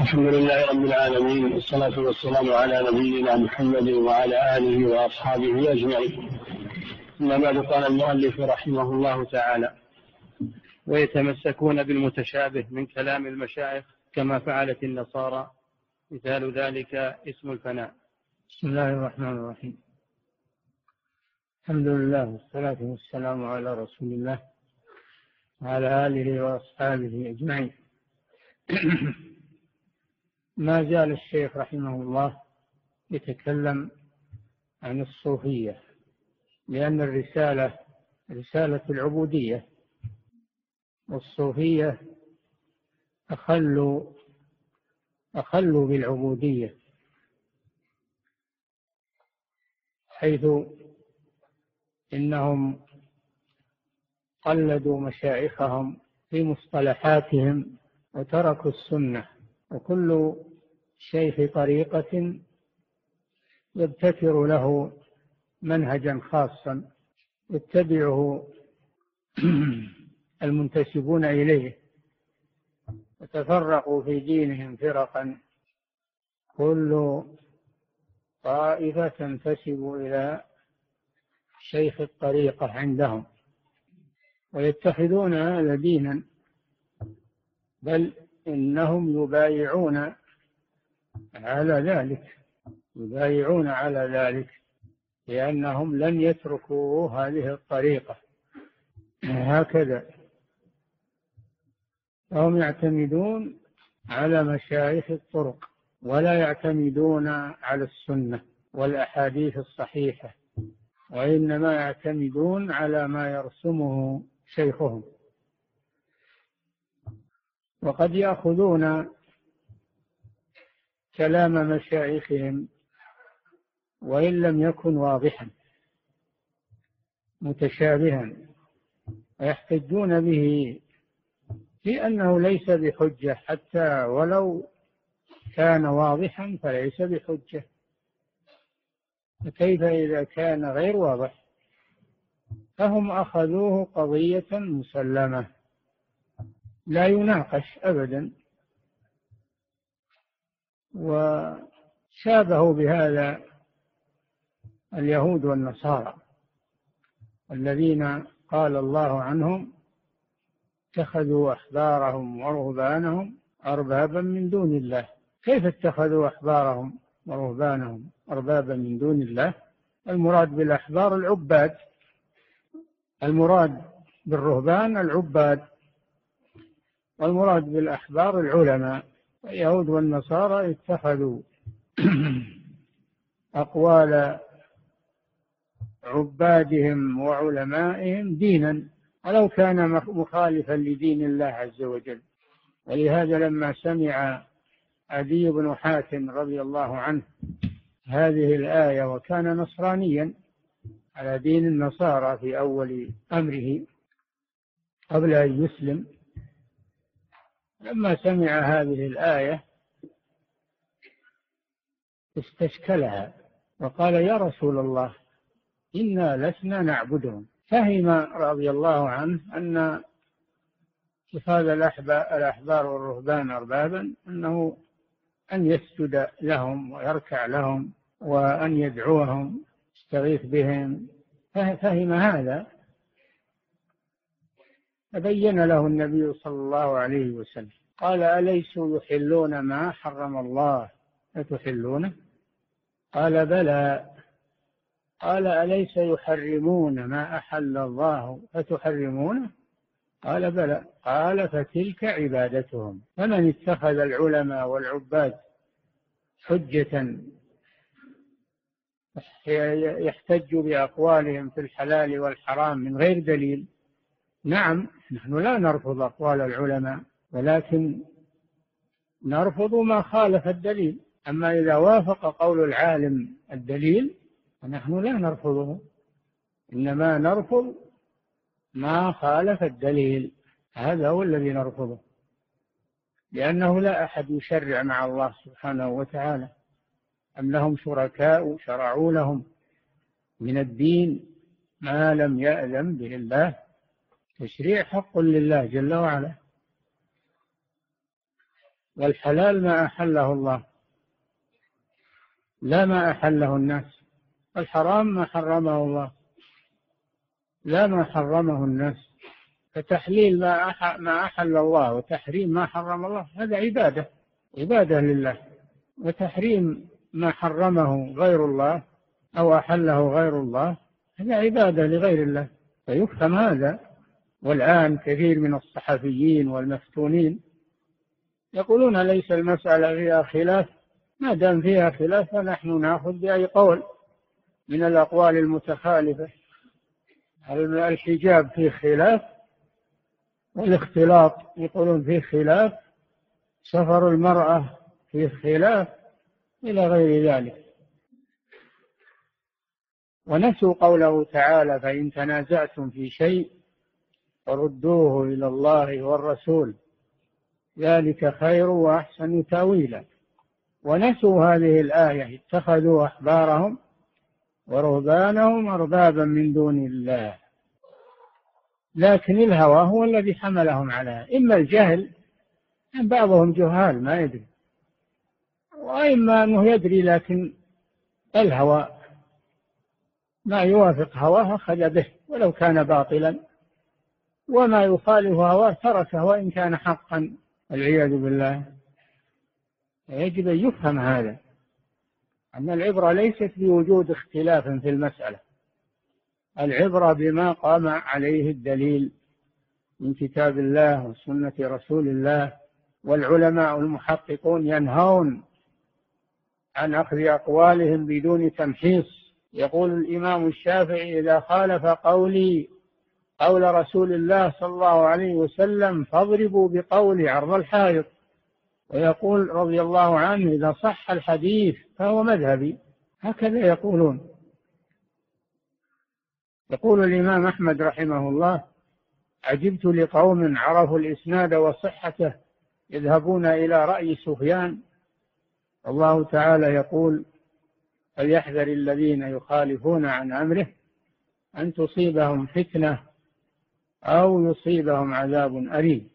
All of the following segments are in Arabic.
الحمد لله رب العالمين والصلاة والسلام على نبينا محمد وعلى آله وأصحابه أجمعين. أما بعد قال المؤلف رحمه الله تعالى ويتمسكون بالمتشابه من كلام المشايخ كما فعلت النصارى. مثال ذلك اسم الفناء. بسم الله الرحمن الرحيم. الحمد لله والصلاة والسلام على رسول الله وعلى آله وأصحابه أجمعين. ما زال الشيخ رحمه الله يتكلم عن الصوفية لأن الرسالة رسالة العبودية والصوفية أخلوا أخلوا بالعبودية حيث إنهم قلدوا مشايخهم في مصطلحاتهم وتركوا السنة وكل شيخ طريقة يبتكر له منهجا خاصا يتبعه المنتسبون إليه وتفرقوا في دينهم فرقا. كل طائفة تنتسب إلى شيخ الطريقة عندهم ويتخذون هذا دينا بل إنهم يبايعون على ذلك يبايعون على ذلك لأنهم لن يتركوا هذه الطريقة. هكذا. فهم يعتمدون على مشايخ الطرق ولا يعتمدون على السنة والأحاديث الصحيحة وإنما يعتمدون على ما يرسمه شيخهم. وقد يأخذون كلام مشايخهم وإن لم يكن واضحا متشابها ويحتجون به في أنه ليس بحجة حتى ولو كان واضحا فليس بحجة. فكيف إذا كان غير واضح؟ فهم أخذوه قضية مسلمة لا يناقش أبدا. وشابهوا بهذا اليهود والنصارى الذين قال الله عنهم اتخذوا أحبارهم ورهبانهم أربابا من دون الله. كيف اتخذوا أحبارهم ورهبانهم أربابا من دون الله؟ المراد بالأحبار العباد. المراد بالرهبان العباد والمراد بالأحبار العلماء. اليهود والنصارى اتخذوا أقوال عبادهم وعلمائهم دينا ولو كان مخالفا لدين الله عز وجل. ولهذا لما سمع عدي بن حاتم رضي الله عنه هذه الآية وكان نصرانيا على دين النصارى في أول أمره قبل أن يسلم لما سمع هذه الآية استشكلها وقال يا رسول الله إنا لسنا نعبدهم. فهم رضي الله عنه أن اتخاذ الأحبار والرهبان أربابا أنه أن يسجد لهم ويركع لهم وأن يدعوهم يستغيث بهم. فهم هذا فبين له النبي صلى الله عليه وسلم. قال أليسوا يحلون ما حرم الله؟ أتحلونه قال بلى. قال أليس يحرمون ما أحل الله؟ فتحرمونه قال بلى. قال فتلك عبادتهم. فمن اتخذ العلماء والعباد حجة يحتج بأقوالهم في الحلال والحرام من غير دليل نعم نحن لا نرفض أقوال العلماء ولكن نرفض ما خالف الدليل. أما إذا وافق قول العالم الدليل فنحن لا نرفضه إنما نرفض ما خالف الدليل. هذا هو الذي نرفضه لأنه لا أحد يشرع مع الله سبحانه وتعالى. أم لهم شركاء شرعوا لهم من الدين ما لم يأذن به الله؟ تشريع حق لله جل وعلا. والحلال ما أحله الله لا ما أحله الناس. الحرام ما حرمه الله لا ما حرمه الناس. فتحليل ما ما أحل الله وتحريم ما حرم الله هذا عبادة عبادة لله. وتحريم ما حرمه غير الله أو أحله غير الله هذا عبادة لغير الله. فيفهم هذا. والآن كثير من الصحفيين والمفتونين يقولون ليس المسألة فيها خلاف ما دام فيها خلاف فنحن نأخذ بأي قول من الأقوال المتخالفة. الحجاب فيه خلاف والاختلاط يقولون فيه خلاف سفر المرأة فيه خلاف إلى غير ذلك. ونسوا قوله تعالى فإن تنازعتم في شيء فردوه إلى الله والرسول. ذلك خير وأحسن تأويلا. ونسوا هذه الآية اتخذوا أحبارهم ورهبانهم أربابا من دون الله. لكن الهوى هو الذي حملهم على. إما الجهل بعضهم جهال ما يدري. وإما أنه يدري لكن الهوى ما يوافق هواه أخذ به ولو كان باطلا. وما يخالف هواه تركه وإن كان حقا والعياذ بالله. يجب أن يفهم هذا أن العبرة ليست بوجود اختلاف في المسألة. العبرة بما قام عليه الدليل من كتاب الله وسنة رسول الله والعلماء المحققون ينهون عن أخذ أقوالهم بدون تمحيص. يقول الإمام الشافعي إذا خالف قولي قول رسول الله صلى الله عليه وسلم فاضربوا بقولي عرض الحائط. ويقول رضي الله عنه إذا صح الحديث فهو مذهبي. هكذا يقولون. يقول الإمام أحمد رحمه الله عجبت لقوم عرفوا الإسناد وصحته يذهبون إلى رأي سفيان. الله تعالى يقول فليحذر الذين يخالفون عن أمره أن تصيبهم فتنة أو يصيبهم عذاب أليم.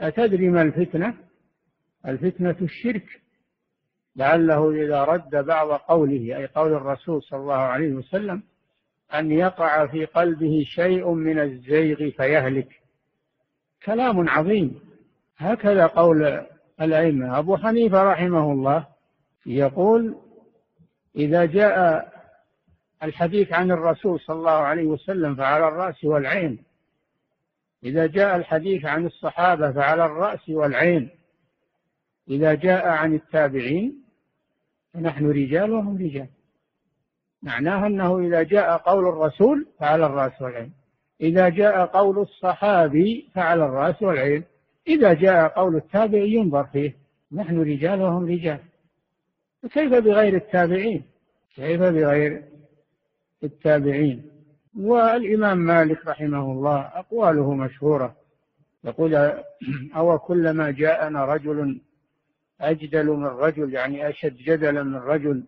أتدري ما الفتنة؟ الفتنة الشرك. لعله إذا رد بعض قوله أي قول الرسول صلى الله عليه وسلم أن يقع في قلبه شيء من الزيغ فيهلك. كلام عظيم. هكذا قول الأئمة. أبو حنيفة رحمه الله يقول إذا جاء الحديث عن الرسول صلى الله عليه وسلم فعلى الرأس والعين إذا جاء الحديث عن الصحابة فعلى الرأس والعين. إذا جاء عن التابعين فنحن رجال وهم رجال. معناه أنه إذا جاء قول الرسول فعلى الرأس والعين. إذا جاء قول الصحابي فعلى الرأس والعين. إذا جاء قول التابع ينظر فيه. نحن رجال وهم رجال. فكيف بغير التابعين؟ كيف بغير التابعين؟ والإمام مالك رحمه الله أقواله مشهورة. يقول أو كلما جاءنا رجل أجدل من رجل يعني أشد جدلا من رجل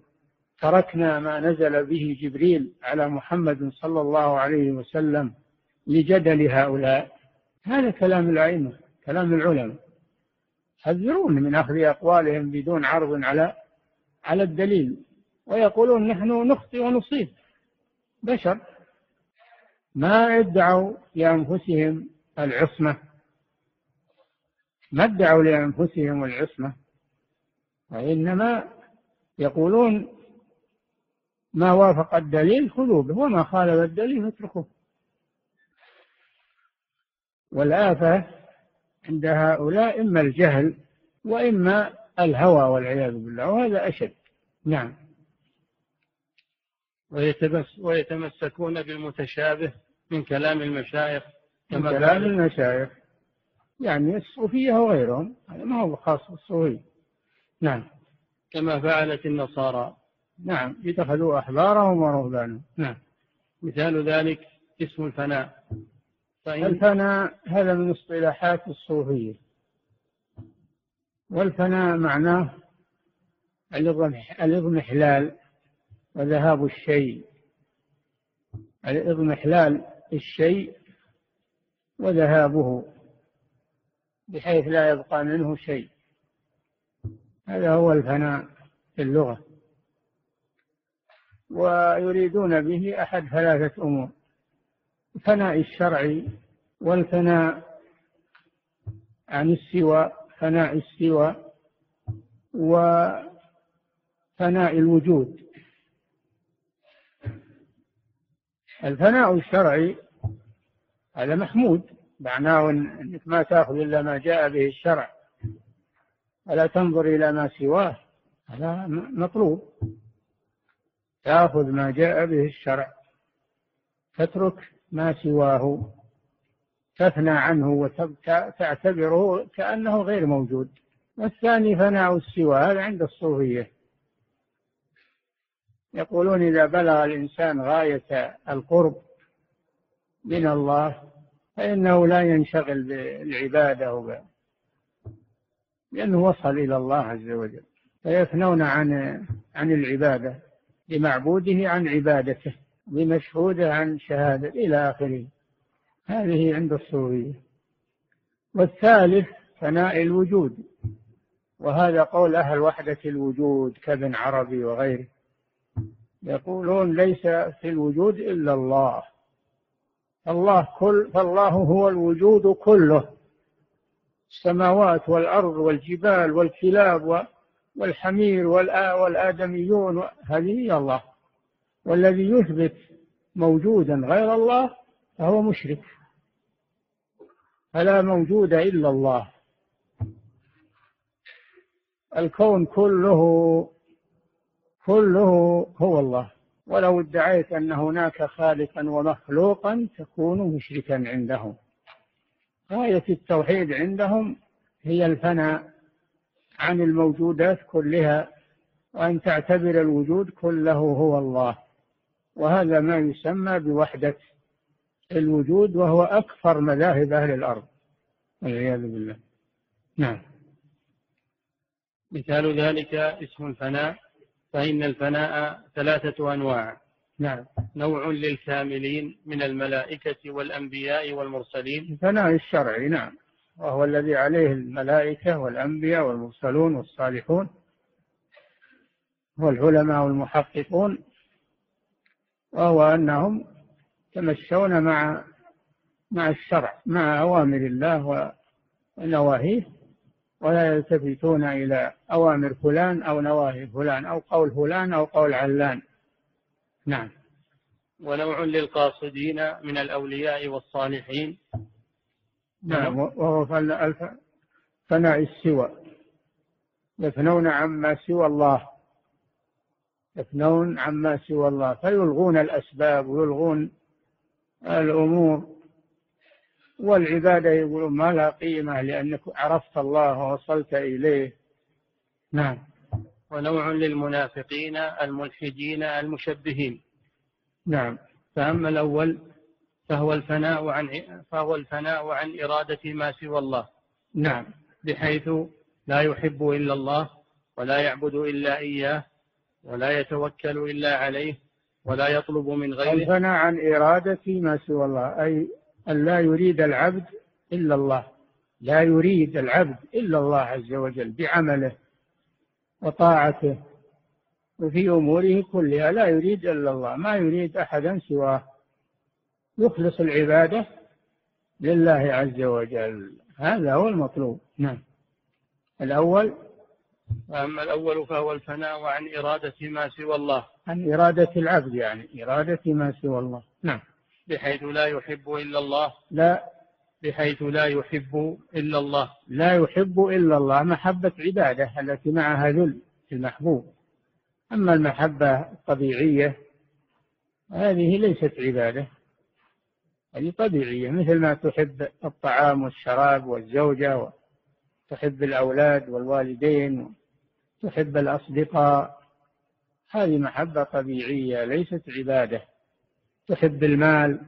تركنا ما نزل به جبريل على محمد صلى الله عليه وسلم لجدل هؤلاء. هذا كلام الأئمة كلام العلماء. يحذرون من أخذ أقوالهم بدون عرض على على الدليل. ويقولون نحن نخطئ ونصيب. بشر. ما ادعوا لأنفسهم العصمة. ما ادعوا لأنفسهم العصمة. وإنما يقولون ما وافق الدليل خذوا به وما خالف الدليل اتركوه. والآفة عند هؤلاء إما الجهل وإما الهوى والعياذ بالله وهذا أشد. نعم. ويتمسكون بالمتشابه من كلام المشايخ من كلام المشايخ. يعني الصوفية وغيرهم هذا ما هو خاص بالصوفية. نعم. كما فعلت النصارى. نعم. اتخذوا أحبارهم ورهبانهم. نعم. مثال ذلك اسم الفناء. فإن الفناء هذا من اصطلاحات الصوفية. والفناء معناه الإضمحلال وذهاب الشيء الإضمحلال الشيء وذهابه بحيث لا يبقى منه شيء. هذا هو الفناء في اللغة. ويريدون به أحد ثلاثة أمور الفناء الشرعي والفناء عن السوى فناء السوى وفناء الوجود. الفناء الشرعي هذا محمود معناه إنك ما تأخذ إلا ما جاء به الشرع. ولا تنظر إلى ما سواه هذا مطلوب. تأخذ ما جاء به الشرع تترك ما سواه تثنى عنه وتعتبره كأنه غير موجود. والثاني فناء السوى هذا عند الصوفية. يقولون إذا بلغ الإنسان غاية القرب من الله فإنه لا ينشغل بالعبادة لأنه وصل إلى الله عز وجل. فيفنون عن عن العبادة لمعبوده عن عبادته بمشهوده عن شهادة إلى آخره. هذه عند الصوفية. والثالث فناء الوجود وهذا قول أهل وحدة الوجود كابن عربي وغيره. يقولون ليس في الوجود إلا الله. الله كل فالله هو الوجود كله. السماوات والأرض والجبال والكلاب والحمير والآدميون هذه هي الله. والذي يثبت موجودا غير الله فهو مشرك. فلا موجود إلا الله. الكون كله كله هو الله. ولو ادعيت أن هناك خالقا ومخلوقا تكون مشركا عندهم. غاية التوحيد عندهم هي الفناء عن الموجودات كلها وأن تعتبر الوجود كله هو الله. وهذا ما يسمى بوحدة الوجود وهو أكثر مذاهب أهل الأرض. والعياذ بالله. نعم. مثال ذلك اسم الفناء. فإن الفناء ثلاثة أنواع. نعم. نوع للكاملين من الملائكة والأنبياء والمرسلين. الفناء الشرعي نعم. وهو الذي عليه الملائكة والأنبياء والمرسلون والصالحون والعلماء والمحققون وهو أنهم يتمشون مع مع الشرع مع أوامر الله ونواهيه. ولا يلتفتون إلى أوامر فلان أو نواهي فلان أو قول فلان أو قول علان. نعم. ونوع للقاصدين من الأولياء والصالحين. نعم وهو فناء السوى. يفنون عما سوى الله. يفنون عما سوى الله. فيلغون الأسباب ويلغون الأمور. والعبادة يقولون ما لها قيمة لأنك عرفت الله ووصلت إليه. نعم. ونوع للمنافقين الملحدين المشبهين. نعم. فأما الأول فهو الفناء عن فهو الفناء عن إرادة ما سوى الله. نعم. بحيث لا يحب إلا الله ولا يعبد إلا إياه ولا يتوكل إلا عليه ولا يطلب من غيره. الفناء عن إرادة ما سوى الله أي أن لا يريد العبد إلا الله لا يريد العبد إلا الله عز وجل بعمله وطاعته وفي أموره كلها لا يريد إلا الله ما يريد أحدا سواه. يخلص العبادة لله عز وجل. هذا هو المطلوب. نعم. الأول؟ وأما الأول فهو الفناء عن إرادة ما سوى الله. عن إرادة العبد يعني إرادة ما سوى الله. نعم. بحيث لا يحب إلا الله. لا. بحيث لا يحب إلا الله. لا يحب إلا الله. محبة عبادة التي معها ذل المحبوب. أما المحبة الطبيعية هذه ليست عبادة. هذه طبيعية مثل ما تحب الطعام والشراب والزوجة وتحب الأولاد والوالدين تحب الأصدقاء. هذه محبة طبيعية ليست عبادة. تحب المال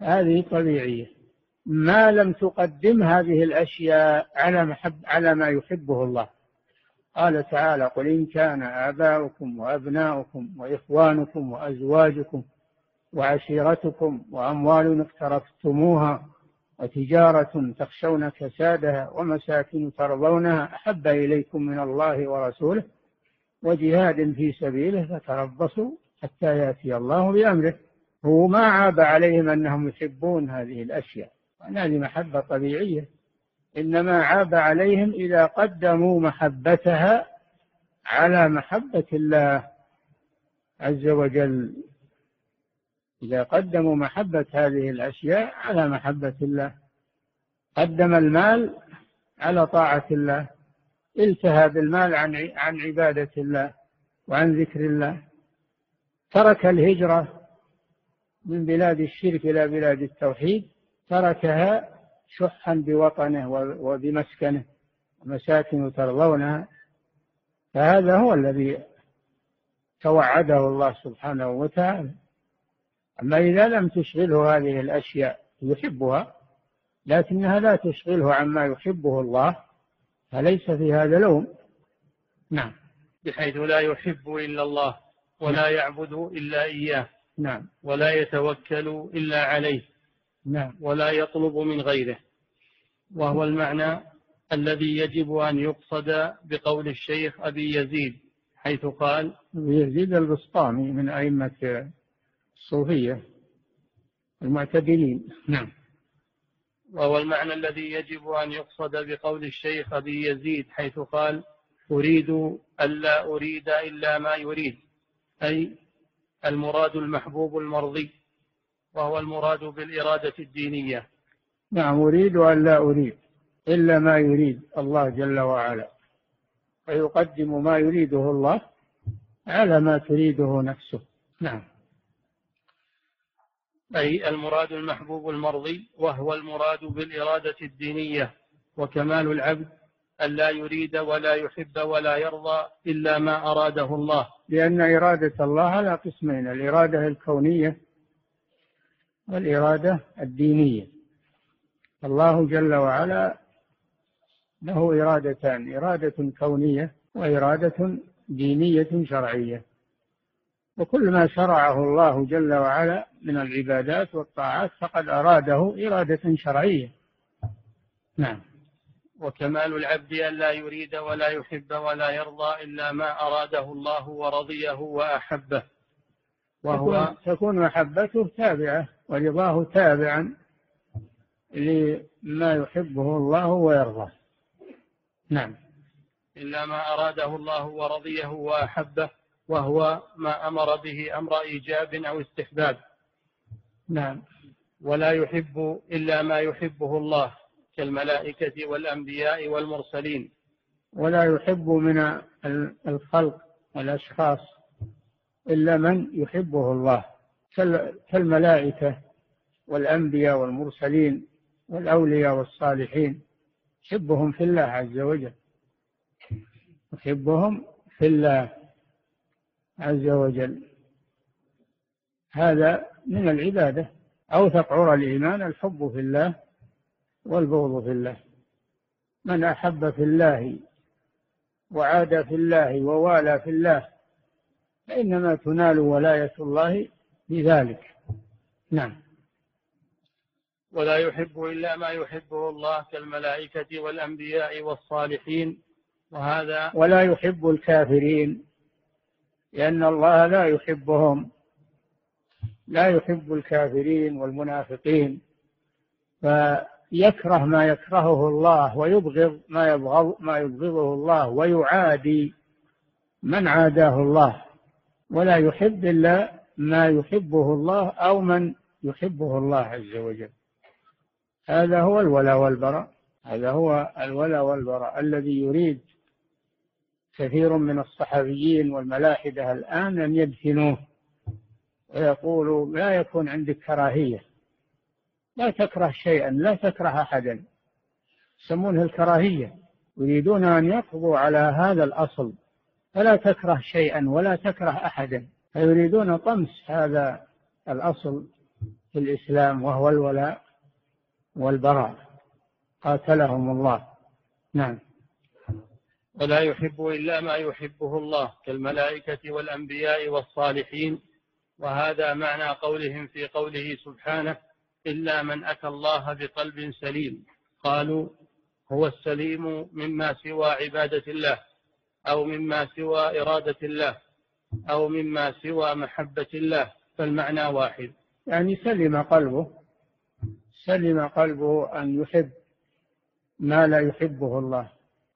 هذه طبيعية. ما لم تقدم هذه الأشياء على محب على ما يحبه الله. قال تعالى قل إن كان آباؤكم وأبناؤكم وإخوانكم وأزواجكم وعشيرتكم وأموال اقترفتموها وتجارة تخشون كسادها ومساكن ترضونها أحب إليكم من الله ورسوله وجهاد في سبيله فتربصوا حتى يأتي الله بأمره. هو ما عاب عليهم أنهم يحبون هذه الأشياء. هذه محبة طبيعية. إنما عاب عليهم إذا قدموا محبتها على محبة الله عز وجل. إذا قدموا محبة هذه الأشياء على محبة الله. قدم المال على طاعة الله. التهى بالمال عن عن عبادة الله وعن ذكر الله. ترك الهجرة من بلاد الشرك إلى بلاد التوحيد تركها شحا بوطنه وبمسكنه ومساكن ترضونها فهذا هو الذي توعده الله سبحانه وتعالى. أما إذا لم تشغله هذه الأشياء يحبها لكنها لا تشغله عما يحبه الله فليس في هذا لوم. نعم. بحيث لا يحب إلا الله. ولا يعبد إلا إياه. نعم. ولا يتوكل إلا عليه. نعم. ولا يطلب من غيره. وهو المعنى الذي يجب أن يقصد بقول الشيخ أبي يزيد حيث قال يزيد البسطامي من أئمة الصوفية المعتدلين. نعم. وهو المعنى الذي يجب أن يقصد بقول الشيخ أبي يزيد حيث قال أريد ألا أريد إلا ما يريد. أي المراد المحبوب المرضي وهو المراد بالإرادة الدينية. نعم أريد ألا أريد إلا ما يريد الله جل وعلا فيقدم ما يريده الله على ما تريده نفسه. نعم. أي المراد المحبوب المرضي وهو المراد بالإرادة الدينية وكمال العبد أن لا يريد ولا يحب ولا يرضى إلا ما أراده الله. لأن إرادة الله على قسمين الإرادة الكونية والإرادة الدينية. الله جل وعلا له إرادتان إرادة كونية وإرادة دينية شرعية. وكل ما شرعه الله جل وعلا من العبادات والطاعات فقد أراده إرادة شرعية. نعم. وكمال العبد أن لا يريد ولا يحب ولا يرضى إلا ما أراده الله ورضيه وأحبه. وهو تكون محبته تابعة ورضاه تابعا لما يحبه الله ويرضاه. نعم. إلا ما أراده الله ورضيه وأحبه وهو ما أمر به أمر إيجاب أو استحباب. نعم. ولا يحب إلا ما يحبه الله. كالملائكة والأنبياء والمرسلين. ولا يحب من الخلق والأشخاص إلا من يحبه الله. كالملائكة والأنبياء والمرسلين والأولياء والصالحين. يحبهم في الله عز وجل. يحبهم في الله عز وجل. هذا من العبادة. أوثق عرى الإيمان الحب في الله. والبغض في الله. من أحب في الله وعاد في الله ووالى في الله فإنما تنال ولاية الله بذلك. نعم. ولا يحب إلا ما يحبه الله كالملائكة والأنبياء والصالحين وهذا ولا يحب الكافرين لأن الله لا يحبهم. لا يحب الكافرين والمنافقين. فيكره ما يكرهه الله ويبغض ما يبغض ما يبغضه الله ويعادي من عاداه الله. ولا يحب إلا ما يحبه الله أو من يحبه الله عز وجل. هذا هو الولاء والبراء. هذا هو الولاء والبراء الذي يريد كثير من الصحفيين والملاحدة الآن أن يدفنوه ويقولوا لا يكون عندك كراهية. لا تكره شيئا لا تكره أحدا. يسمونها الكراهية. يريدون أن يقضوا على هذا الأصل. فلا تكره شيئا ولا تكره أحدا. فيريدون طمس هذا الأصل في الإسلام وهو الولاء والبراء. قاتلهم الله. نعم. ولا يحب إلا ما يحبه الله كالملائكة والأنبياء والصالحين. وهذا معنى قولهم في قوله سبحانه إلا من أتى الله بقلب سليم. قالوا هو السليم مما سوى عبادة الله أو مما سوى إرادة الله أو مما سوى محبة الله فالمعنى واحد. يعني سلم قلبه سلم قلبه أن يحب ما لا يحبه الله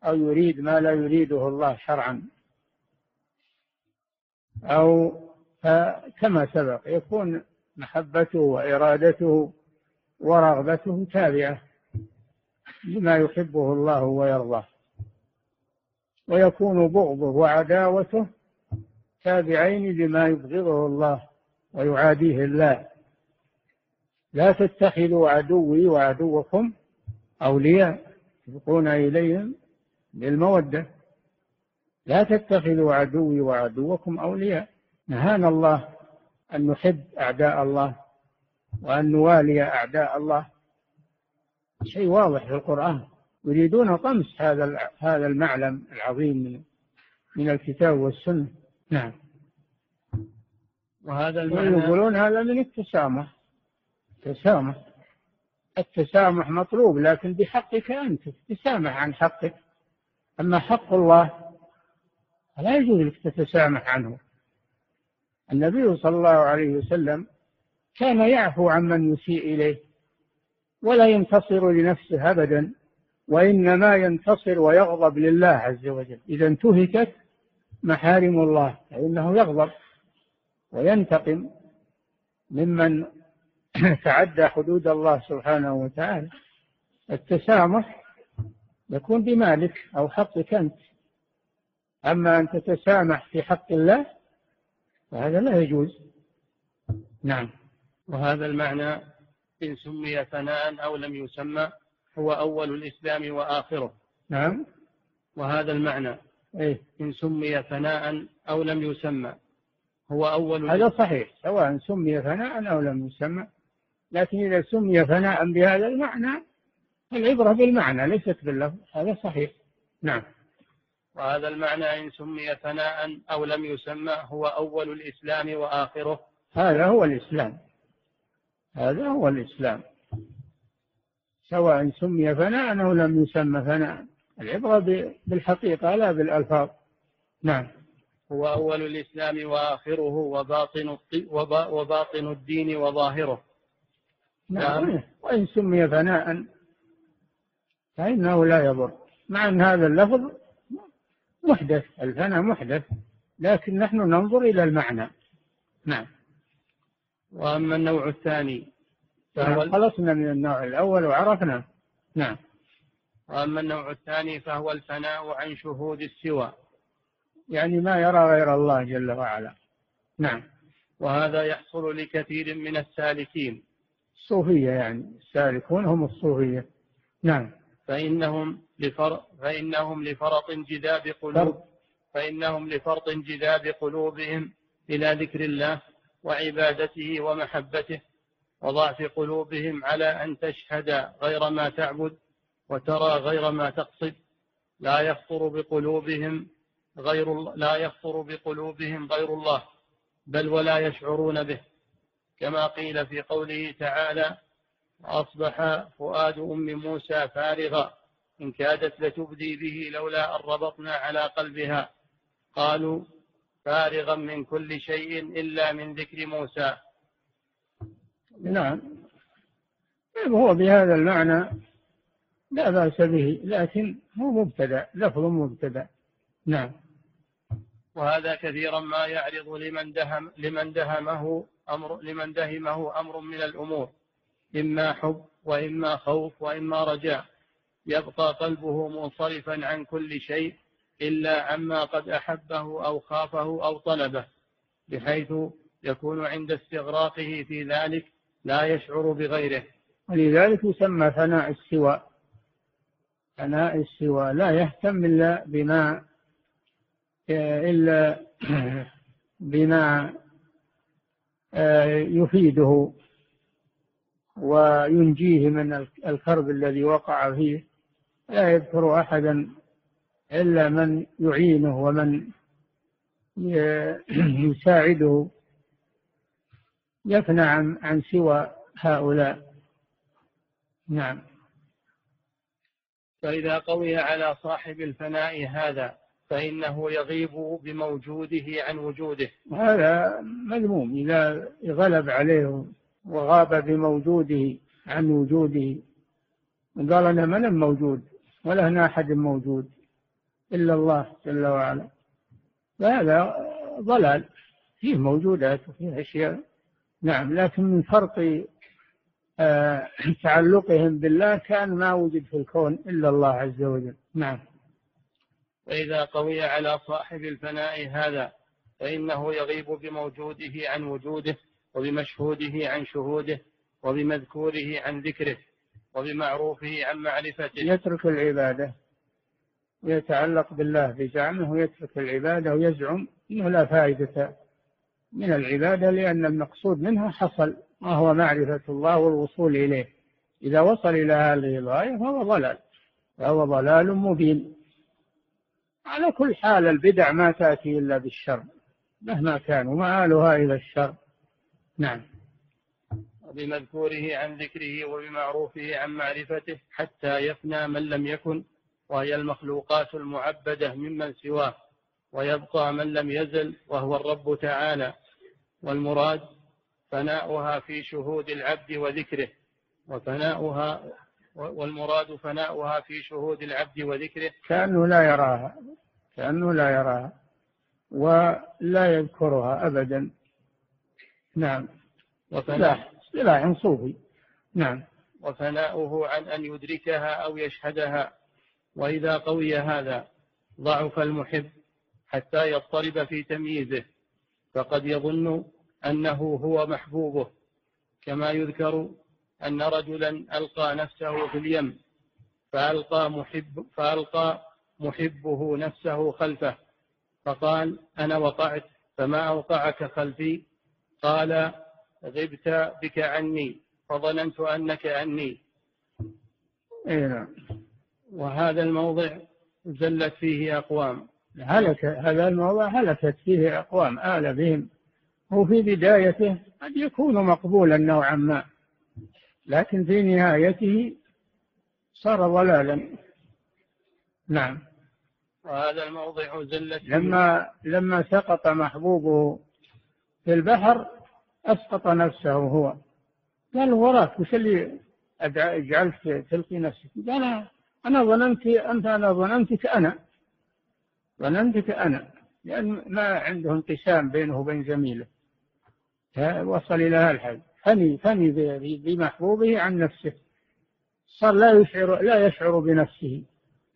أو يريد ما لا يريده الله شرعا. أو كما سبق يكون محبته وإرادته ورغبته تابعة لما يحبه الله ويرضاه. ويكون بغضه وعداوته تابعين لما يبغضه الله ويعاديه الله. لا تتخذوا عدوي وعدوكم أولياء تلقون إليهم بالمودة. لا تتخذوا عدوي وعدوكم أولياء. نهانا الله أن نحب أعداء الله وأن نوالي أعداء الله. شيء واضح في القرآن. يريدون طمس هذا هذا المعلم العظيم من من الكتاب والسنة. نعم. وهذا المعنى يقولون هذا من التسامح. التسامح. التسامح مطلوب لكن بحقك أنت. تسامح عن حقك. أما حق الله فلا يجوز لك تتسامح عنه. النبي صلى الله عليه وسلم كان يعفو عمن يسيء إليه ولا ينتصر لنفسه أبدا وإنما ينتصر ويغضب لله عز وجل. إذا انتهكت محارم الله فإنه يغضب وينتقم ممن تعدى حدود الله سبحانه وتعالى. التسامح يكون بمالك أو حقك أنت. أما أن تتسامح في حق الله فهذا لا يجوز. نعم. وهذا المعنى إن سمي ثناء أو لم يسمى هو أول الإسلام وآخره. نعم. وهذا المعنى إيه؟ إن سمي ثناء أو لم يسمى هو أول هذا صحيح سواء سمي ثناء أو لم يسمى. لكن إذا سمي ثناء بهذا المعنى العبرة بالمعنى ليست باللفظ هذا صحيح. نعم. وهذا المعنى إن سمي ثناء أو لم يسمى هو أول الإسلام وآخره. هذا هو الإسلام. هذا هو الإسلام. سواء سمي ثناء أو لم يسمى ثناء العبرة بالحقيقة لا بالألفاظ. نعم. هو أول الإسلام وآخره وباطن وباطن الدين وظاهره. نعم. وإن سمي ثناء فإنه لا يضر. مع أن هذا اللفظ محدث. الفناء محدث. لكن نحن ننظر إلى المعنى. نعم. وأما النوع الثاني فهو خلصنا من النوع الأول وعرفنا نعم. وأما النوع الثاني فهو الفناء عن شهود السوى. يعني ما يرى غير الله جل وعلا. نعم. وهذا يحصل لكثير من السالكين. الصوفية يعني السالكون هم الصوفية. نعم. فإنهم لفرط فإنهم لفرط انجذاب قلوب فإنهم لفرط انجذاب قلوبهم إلى ذكر الله. وعبادته ومحبته وضعف قلوبهم على أن تشهد غير ما تعبد وترى غير ما تقصد. لا يخطر بقلوبهم غير لا يخطر بقلوبهم غير الله بل ولا يشعرون به. كما قيل في قوله تعالى وأصبح فؤاد أم موسى فارغا إن كادت لتبدي به لولا أن ربطنا على قلبها. قالوا فارغا من كل شيء إلا من ذكر موسى. نعم. هو بهذا المعنى لا بأس به لكن هو مبتدأ لفظ مبتدأ. نعم. وهذا كثيرا ما يعرض لمن دهم لمن دهمه أمر لمن دهمه أمر من الأمور. إما حب وإما خوف وإما رجاء. يبقى قلبه منصرفا عن كل شيء إلا عما قد أحبه أو خافه أو طلبه بحيث يكون عند استغراقه في ذلك لا يشعر بغيره. ولذلك يسمى ثناء السوى. ثناء السوى. لا يهتم إلا بما إلا بما آه، يفيده وينجيه من الكرب الذي وقع فيه. لا يذكر أحدا إلا من يعينه ومن يساعده يفنى عن, عن سوى هؤلاء. نعم. فإذا قوي على صاحب الفناء هذا فإنه يغيب بموجوده عن وجوده. هذا مذموم. إذا غلب عليه وغاب بموجوده عن وجوده قال أنا من موجود ولا هنا أحد موجود. إلا الله جل وعلا. فهذا ضلال فيه موجودات وفيه أشياء. نعم لكن من فرق آه، تعلقهم بالله كان ما وجد في الكون إلا الله عز وجل. نعم. فإذا قوي على صاحب الفناء هذا فإنه يغيب بموجوده عن وجوده وبمشهوده عن شهوده وبمذكوره عن ذكره وبمعروفه عن معرفته. يترك العبادة. ويتعلق بالله بزعمه ويترك العبادة ويزعم أنه لا فائدة من العبادة لأن المقصود منها حصل وهو معرفة الله والوصول إليه. إذا وصل إلى هذه الغاية فهو ضلال فهو ضلال مبين. على كل حال البدع ما تأتي إلا بالشر مهما كان ومآلها إلى الشر. نعم. وبمذكوره عن ذكره وبمعروفه عن معرفته حتى يفنى من لم يكن. وهي المخلوقات المعبدة ممن سواه ويبقى من لم يزل وهو الرب تعالى. والمراد فناؤها في شهود العبد وذكره وفناؤها والمراد فناؤها في شهود العبد وذكره. كأنه لا يراها كأنه لا يراها ولا يذكرها أبدا. نعم. وفناء. اصطلاح صوفي نعم. وفناؤه عن أن يدركها أو يشهدها. وإذا قوي هذا ضعف المحب حتى يضطرب في تمييزه فقد يظن أنه هو محبوبه كما يذكر أن رجلا ألقى نفسه في اليم فألقى محب فألقى محبه نفسه خلفه فقال أنا وقعت فما أوقعك خلفي؟ قال غبت بك عني فظننت أنك عني أي نعم. وهذا الموضع زلت فيه أقوام. هلك هذا الموضع هلكت فيه أقوام آل بهم. هو في بدايته قد يكون مقبولا نوعا ما. لكن في نهايته صار ضلالا. نعم. وهذا الموضع زلت لما لما سقط محبوبه في البحر أسقط نفسه هو. قال وراك وش اللي جعلت تلقي نفسك؟ قال أنا ظننت أنت أنا ظننتك أنا. ظننتك أنا. لأن ما عنده انقسام بينه وبين زميله. وصل إلى هذا الحد فني فني بمحبوبه عن نفسه. صار لا يشعر لا يشعر بنفسه.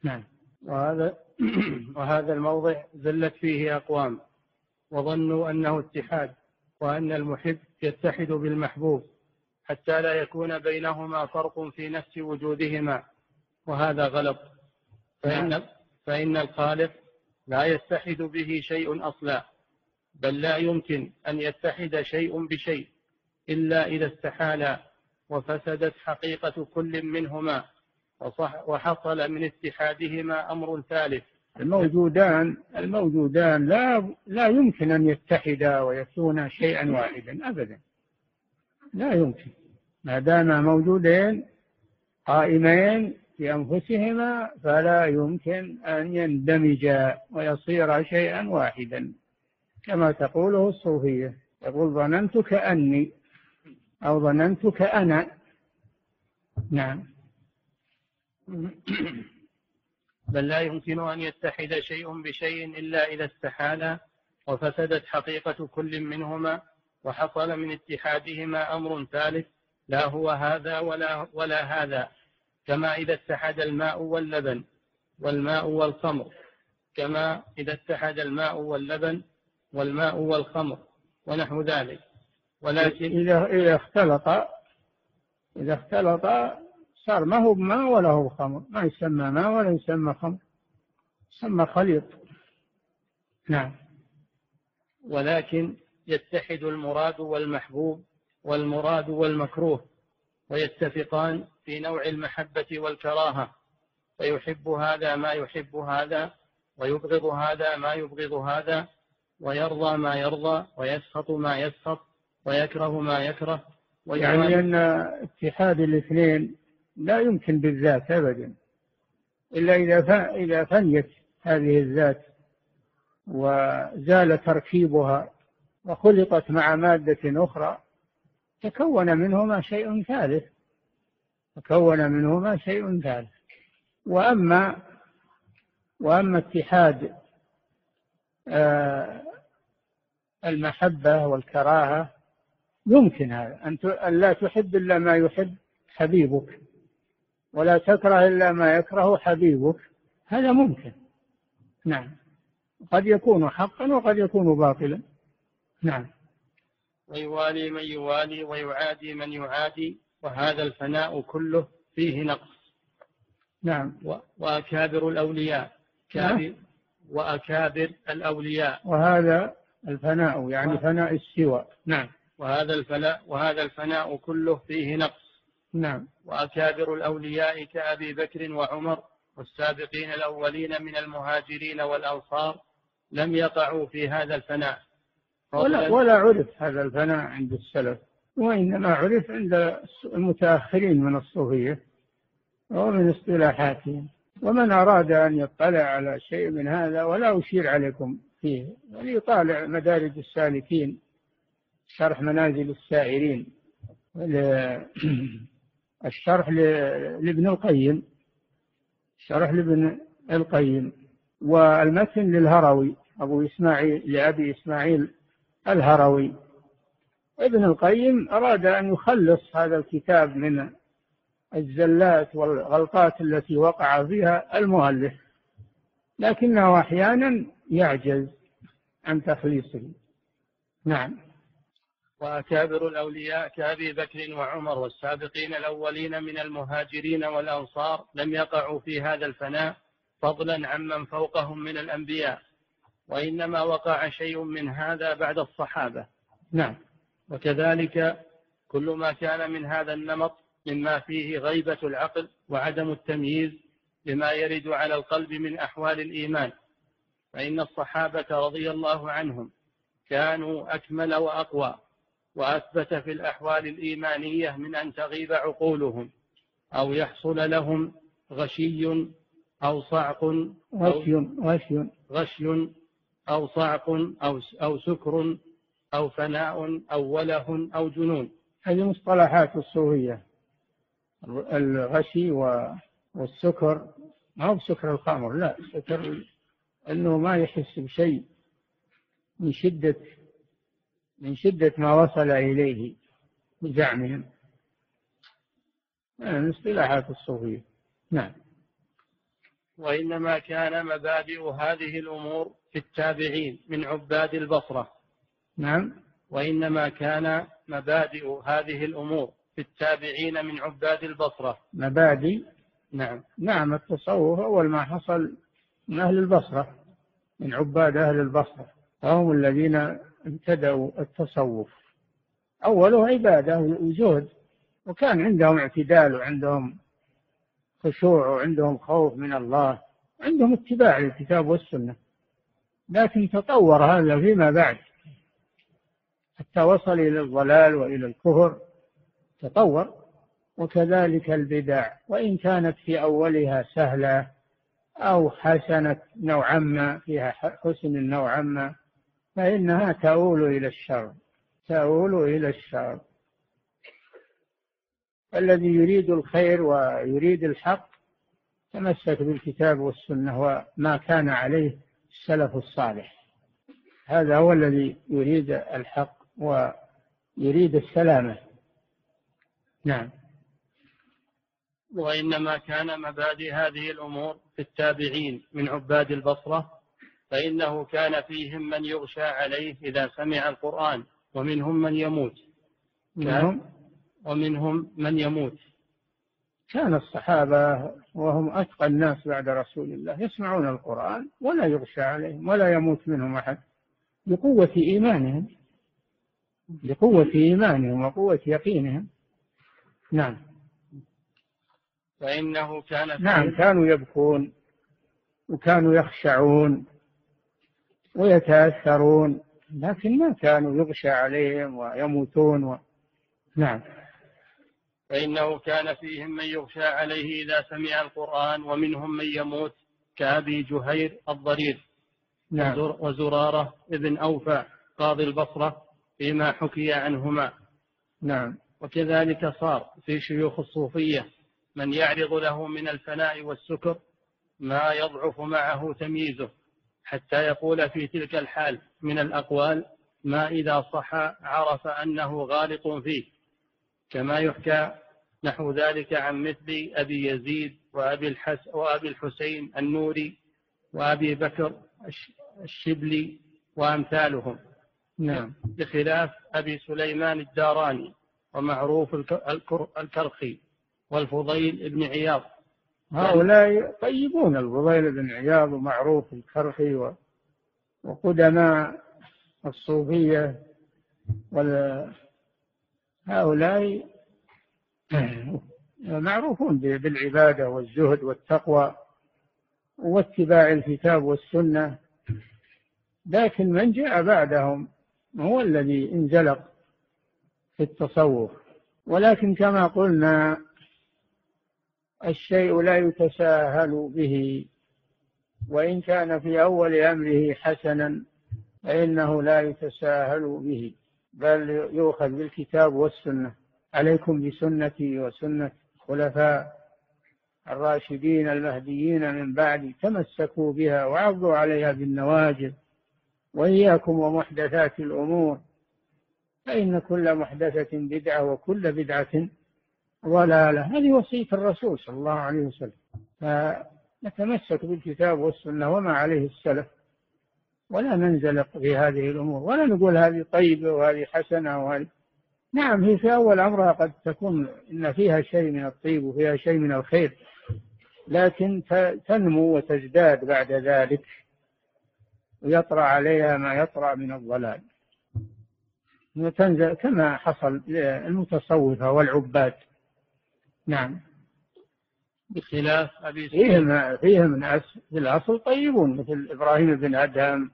نعم. وهذا وهذا الموضع زلت فيه أقوام. وظنوا أنه اتحاد. وأن المحب يتحد بالمحبوب. حتى لا يكون بينهما فرق في نفس وجودهما. وهذا غلط. فإن, نعم. فإن الخالق لا يتحد به شيء أصلا بل لا يمكن أن يتحد شيء بشيء إلا إذا استحالا وفسدت حقيقة كل منهما وحصل من اتحادهما أمر ثالث. الموجودان الموجودان لا لا يمكن أن يتحدا ويكونا شيئا واحدا أبدا. لا يمكن. ما دام موجودين قائمين في أنفسهما فلا يمكن أن يندمجا ويصيرا شيئا واحدا. كما تقوله الصوفية يقول ظننت كأني أو ظننت كأنا. نعم. بل لا يمكن أن يتحد شيء بشيء إلا إذا استحالا وفسدت حقيقة كل منهما وحصل من اتحادهما أمر ثالث لا هو هذا ولا, ولا هذا. كما إذا اتحد الماء واللبن والماء والخمر كما إذا اتحد الماء واللبن والماء والخمر ونحو ذلك. ولكن إذا إذا اختلط إذا اختلط صار ما هو ماء ولا هو خمر. ما يسمى ماء ولا يسمى خمر. يسمى خليط. نعم. ولكن يتحد المراد والمحبوب والمراد والمكروه. ويتفقان في نوع المحبة والكراهة. فيحب هذا ما يحب هذا ويبغض هذا ما يبغض هذا ويرضى ما يرضى ويسخط ما يسخط ويكره ما يكره يعني أن اتحاد الاثنين لا يمكن بالذات أبدا إلا إذا إذا فنيت هذه الذات وزال تركيبها وخلطت مع مادة أخرى. تكون منهما شيء ثالث. تكون منهما شيء ثالث. وأما وأما اتحاد آه، المحبة والكراهة يمكن هذا. أن لا تحب إلا ما يحب حبيبك ولا تكره إلا ما يكره حبيبك. هذا ممكن. نعم. قد يكون حقا وقد يكون باطلا. نعم. ويوالي من يوالي ويعادي من يعادي وهذا الفناء كله فيه نقص. نعم. وأكابر الأولياء. نعم. وأكابر الأولياء. وهذا الفناء يعني فناء السوى. نعم. وهذا الفناء وهذا الفناء كله فيه نقص. نعم. وأكابر الأولياء كأبي بكر وعمر والسابقين الأولين من المهاجرين والأنصار لم يقعوا في هذا الفناء. ولا, ولا عرف هذا الفناء عند السلف وإنما عرف عند المتأخرين من الصوفية ومن اصطلاحاتهم. ومن أراد أن يطلع على شيء من هذا ولا أشير عليكم فيه وليطالع مدارج السالكين شرح منازل السائرين الشرح لابن القيم شرح لابن القيم والمتن للهروي أبو إسماعيل لأبي إسماعيل الهروي. ابن القيم أراد أن يخلص هذا الكتاب من الزلات والغلطات التي وقع فيها المؤلف لكنه أحيانا يعجز عن تخليصه. نعم. وأكابر الأولياء كأبي بكر وعمر والسابقين الأولين من المهاجرين والأنصار لم يقعوا في هذا الفناء فضلا عمن فوقهم من الأنبياء. وإنما وقع شيء من هذا بعد الصحابة. نعم. وكذلك كل ما كان من هذا النمط مما فيه غيبة العقل وعدم التمييز لما يرد على القلب من أحوال الإيمان. فإن الصحابة رضي الله عنهم كانوا أكمل وأقوى وأثبت في الأحوال الإيمانية من أن تغيب عقولهم أو يحصل لهم غشي أو صعق غشي غشي. غشي أو صعق أو أو سكر أو فناء أو وله أو جنون. هذه مصطلحات الصوفية. الغشي والسكر. ما هو بسكر الخمر؟ لا سكر أنه ما يحس بشيء من شدة من شدة ما وصل إليه بزعمهم من اصطلاحات الصوفية. نعم. وإنما كان مبادئ هذه الأمور في التابعين من عباد البصرة. نعم. وإنما كان مبادئ هذه الأمور في التابعين من عباد البصرة. مبادئ؟ نعم. نعم التصوف أول ما حصل من أهل البصرة من عباد أهل البصرة. فهم الذين ابتدأوا التصوف. أوله عبادة وزهد وكان عندهم اعتدال وعندهم خشوع وعندهم خوف من الله. عندهم اتباع للكتاب والسنة. لكن تطور هذا فيما بعد. حتى وصل إلى الضلال وإلى الكفر تطور. وكذلك البدع وإن كانت في أولها سهلة أو حسنة نوعا ما فيها حسن نوعا ما فإنها تؤول إلى الشر تؤول إلى الشر. الذي يريد الخير ويريد الحق تمسك بالكتاب والسنة وما كان عليه. السلف الصالح. هذا هو الذي يريد الحق ويريد السلامة. نعم. وإنما كان مبادئ هذه الأمور في التابعين من عباد البصرة فإنه كان فيهم من يغشى عليه إذا سمع القرآن ومنهم من يموت. منهم؟ ومنهم من يموت. كان الصحابة وهم أتقى الناس بعد رسول الله يسمعون القرآن ولا يغشى عليهم ولا يموت منهم أحد بقوة إيمانهم بقوة إيمانهم وقوة يقينهم. نعم. فإنه كان نعم كانوا يبكون وكانوا يخشعون ويتأثرون لكن ما كانوا يغشى عليهم ويموتون و... نعم. فإنه كان فيهم من يغشى عليه إذا سمع القرآن ومنهم من يموت كأبي جهير الضرير نعم. وزرارة ابن أوفى قاضي البصرة فيما حكي عنهما. نعم. وكذلك صار في شيوخ الصوفية من يعرض له من الفناء والسكر ما يضعف معه تمييزه حتى يقول في تلك الحال من الأقوال ما إذا صح عرف أنه غالق فيه. كما يحكى نحو ذلك عن مثل أبي يزيد وأبي, الحس وأبي الحسين النوري وأبي بكر الشبلي وأمثالهم. نعم. بخلاف أبي سليمان الداراني ومعروف الكرخي والفضيل بن عياض. هؤلاء طيبون الفضيل بن عياض ومعروف الكرخي وقدماء الصوفية هؤلاء معروفون بالعبادة والزهد والتقوى واتباع الكتاب والسنة لكن من جاء بعدهم هو الذي انزلق في التصوف. ولكن كما قلنا الشيء لا يتساهل به وإن كان في أول أمره حسنا فإنه لا يتساهل به. بل يؤخذ بالكتاب والسنة. عليكم بسنتي وسنة الخلفاء الراشدين المهديين من بعد تمسكوا بها وعضوا عليها بالنواجذ. وإياكم ومحدثات الأمور. فإن كل محدثة بدعة وكل بدعة ضلالة. هذه وصية الرسول صلى الله عليه وسلم. فنتمسك بالكتاب والسنة وما عليه السلف. ولا ننزلق في هذه الأمور. ولا نقول هذه طيبة وهذه حسنة وهذه. نعم هي في أول أمرها قد تكون إن فيها شيء من الطيب وفيها شيء من الخير. لكن تنمو وتزداد بعد ذلك. ويطرأ عليها ما يطرأ من الضلال. وتنزل كما حصل للمتصوفة والعباد. نعم. بخلاف أبي فيهم فيهم ناس في الأصل طيبون مثل إبراهيم بن أدهم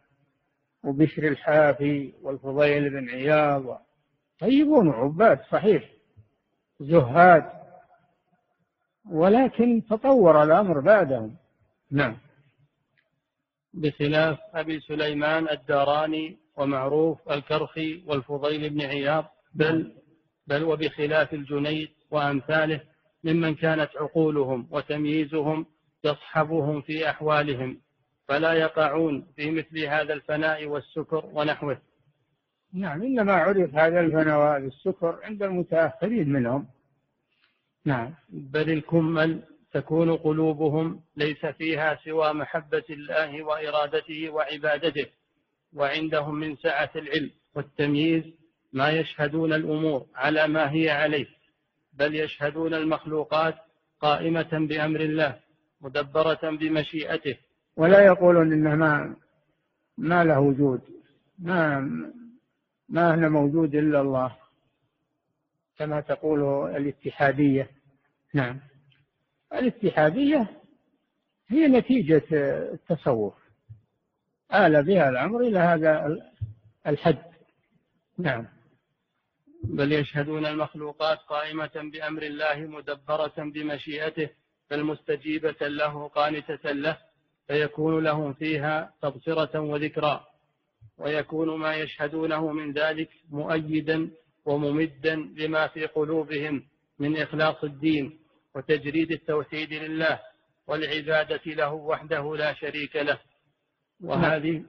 وبشر الحافي والفضيل بن عياض. طيبون وعباد صحيح. زهاد. ولكن تطور الأمر بعدهم. نعم. بخلاف أبي سليمان الداراني ومعروف الكرخي والفضيل بن عياض بل بل وبخلاف الجنيد وأمثاله ممن كانت عقولهم وتمييزهم يصحبهم في أحوالهم فلا يقعون في مثل هذا الفناء والسكر ونحوه. نعم إنما عرف هذا الفناء وهذا السكر عند المتأخرين منهم. نعم بل الكمل تكون قلوبهم ليس فيها سوى محبة الله وإرادته وعبادته وعندهم من سعة العلم والتمييز ما يشهدون الأمور على ما هي عليه. بل يشهدون المخلوقات قائمة بأمر الله مدبرة بمشيئته. ولا يقولون إنه ما ما له وجود ما ما هنا موجود إلا الله كما تقول الاتحادية. نعم. الاتحادية هي نتيجة التصوف. آل بها الأمر إلى هذا الحد. نعم. بل يشهدون المخلوقات قائمة بأمر الله مدبرة بمشيئته بل مستجيبة له قانتة له فيكون لهم فيها تبصرة وذكرى. ويكون ما يشهدونه من ذلك مؤيدا وممدا لما في قلوبهم من إخلاص الدين وتجريد التوحيد لله والعبادة له وحده لا شريك له. وهذه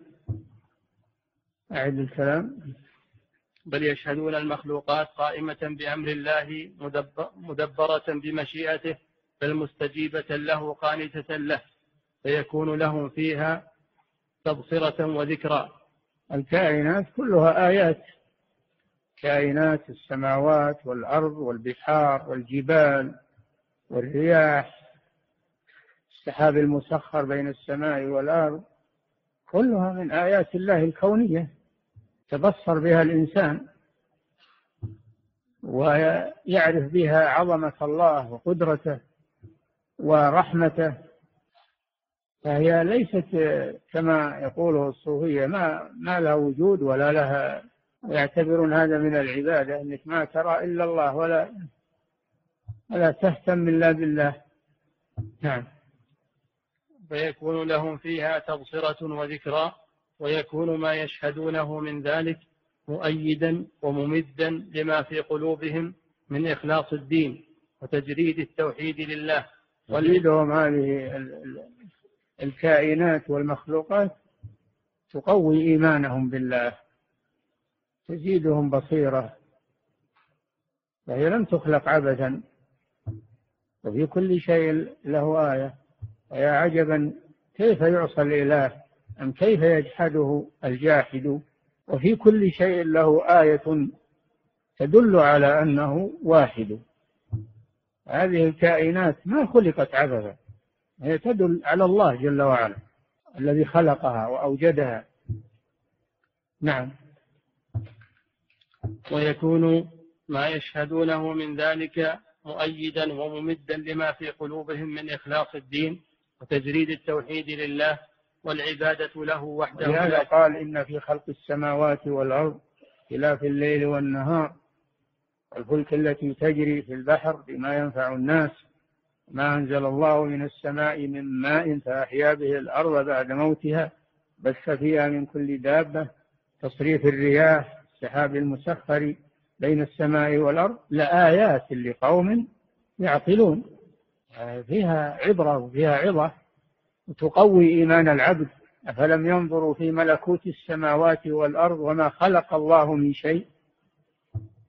أعد الكلام. بل يشهدون المخلوقات قائمة بأمر الله مدبرة بمشيئته بل مستجيبة له قانتة له. فيكون لهم فيها تبصرة وذكرى. الكائنات كلها آيات. كائنات السماوات والأرض والبحار والجبال والرياح السحاب المسخر بين السماء والأرض كلها من آيات الله الكونية. تبصر بها الإنسان ويعرف بها عظمة الله وقدرته ورحمته فهي ليست كما يقوله الصوفية ما ما لها وجود ولا لها يعتبرون هذا من العبادة أنك ما ترى إلا الله ولا ولا تهتم إلا بالله. نعم. فيكون لهم فيها تبصرة وذكرى. ويكون ما يشهدونه من ذلك مؤيدا وممدا لما في قلوبهم من إخلاص الدين وتجريد التوحيد لله. وليدهم هذه الكائنات والمخلوقات تقوي إيمانهم بالله. تزيدهم بصيرة. فهي لم تخلق عبثا. وفي كل شيء له آية. ويا عجبا كيف يعصى الإله؟ أم كيف يجحده الجاحد؟ وفي كل شيء له آية تدل على أنه واحد. هذه الكائنات ما خلقت عبثا. هي تدل على الله جل وعلا الذي خلقها وأوجدها. نعم. ويكون ما يشهدونه من ذلك مؤيدا وممدا لما في قلوبهم من إخلاص الدين وتجريد التوحيد لله والعبادة له وحده لهذا قال إن في خلق السماوات والأرض خلاف الليل والنهار والفلك التي تجري في البحر بما ينفع الناس ما أنزل الله من السماء من ماء فأحيا به الأرض بعد موتها بث فيها من كل دابة تصريف الرياح السحاب المسخر بين السماء والأرض لآيات لقوم يعقلون. فيها عبرة وفيها عظة. وتقوي إيمان العبد أفلم ينظروا في ملكوت السماوات والأرض وما خلق الله من شيء؟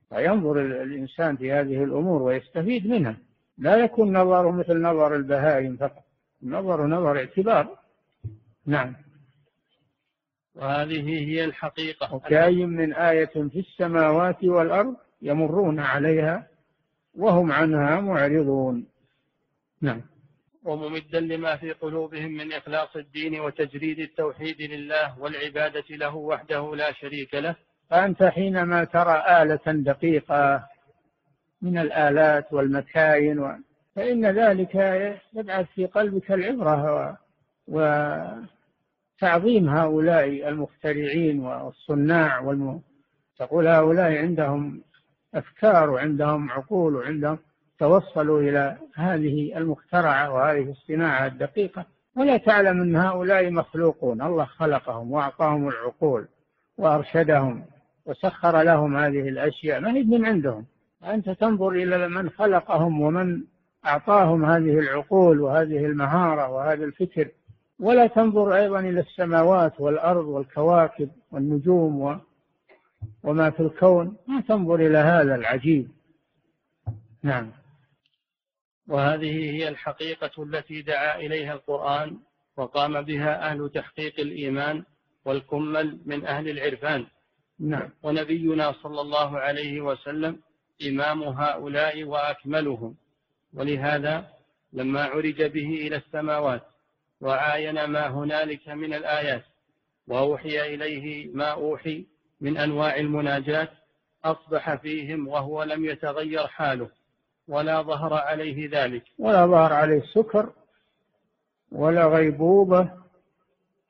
فينظر الإنسان في هذه الأمور ويستفيد منها. لا يكون نظره مثل نظر البهائم فقط نظر نظر اعتبار. نعم. وهذه هي الحقيقة. وكأي من آية في السماوات والأرض يمرون عليها وهم عنها معرضون. نعم. وممدا لما في قلوبهم من إخلاص الدين وتجريد التوحيد لله والعبادة له وحده لا شريك له فأنت حينما ترى آلة دقيقة من الآلات والمكاين و... فإن ذلك يبعث في قلبك العبرة. وتعظيم هؤلاء المخترعين والصناع والم... تقول هؤلاء عندهم أفكار وعندهم عقول وعندهم توصلوا إلى هذه المخترعة وهذه الصناعة الدقيقة. ولا تعلم أن هؤلاء مخلوقون. الله خلقهم وأعطاهم العقول وأرشدهم وسخر لهم هذه الأشياء. ما هي من عندهم؟ أنت تنظر إلى من خلقهم ومن أعطاهم هذه العقول وهذه المهارة وهذا الفكر. ولا تنظر أيضا إلى السماوات والأرض والكواكب والنجوم و وما في الكون. ما تنظر إلى هذا العجيب. نعم. وهذه هي الحقيقة التي دعا إليها القرآن وقام بها أهل تحقيق الإيمان والكمل من أهل العرفان. نعم. ونبينا صلى الله عليه وسلم إمام هؤلاء وأكملهم. ولهذا لما عرج به إلى السماوات وعاين ما هنالك من الآيات وأوحي إليه ما أوحي من أنواع المناجاة أصبح فيهم وهو لم يتغير حاله. ولا ظهر عليه ذلك. ولا ظهر عليه سكر ولا غيبوبة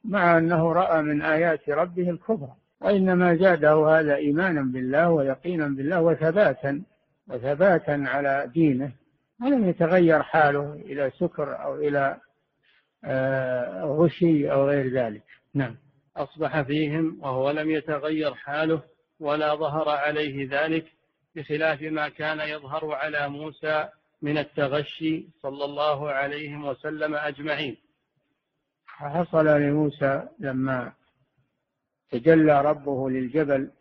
مع أنه رأى من آيات ربه الكبرى وإنما زاده هذا إيمانا بالله ويقينا بالله وثباتا وثباتا على دينه. ولم يتغير حاله إلى سكر أو إلى آه، غشي أو غير ذلك. نعم. أصبح فيهم وهو لم يتغير حاله ولا ظهر عليه ذلك بخلاف ما كان يظهر على موسى من التغشي صلى الله عليه وسلم أجمعين. حصل لموسى لما تجلى ربه للجبل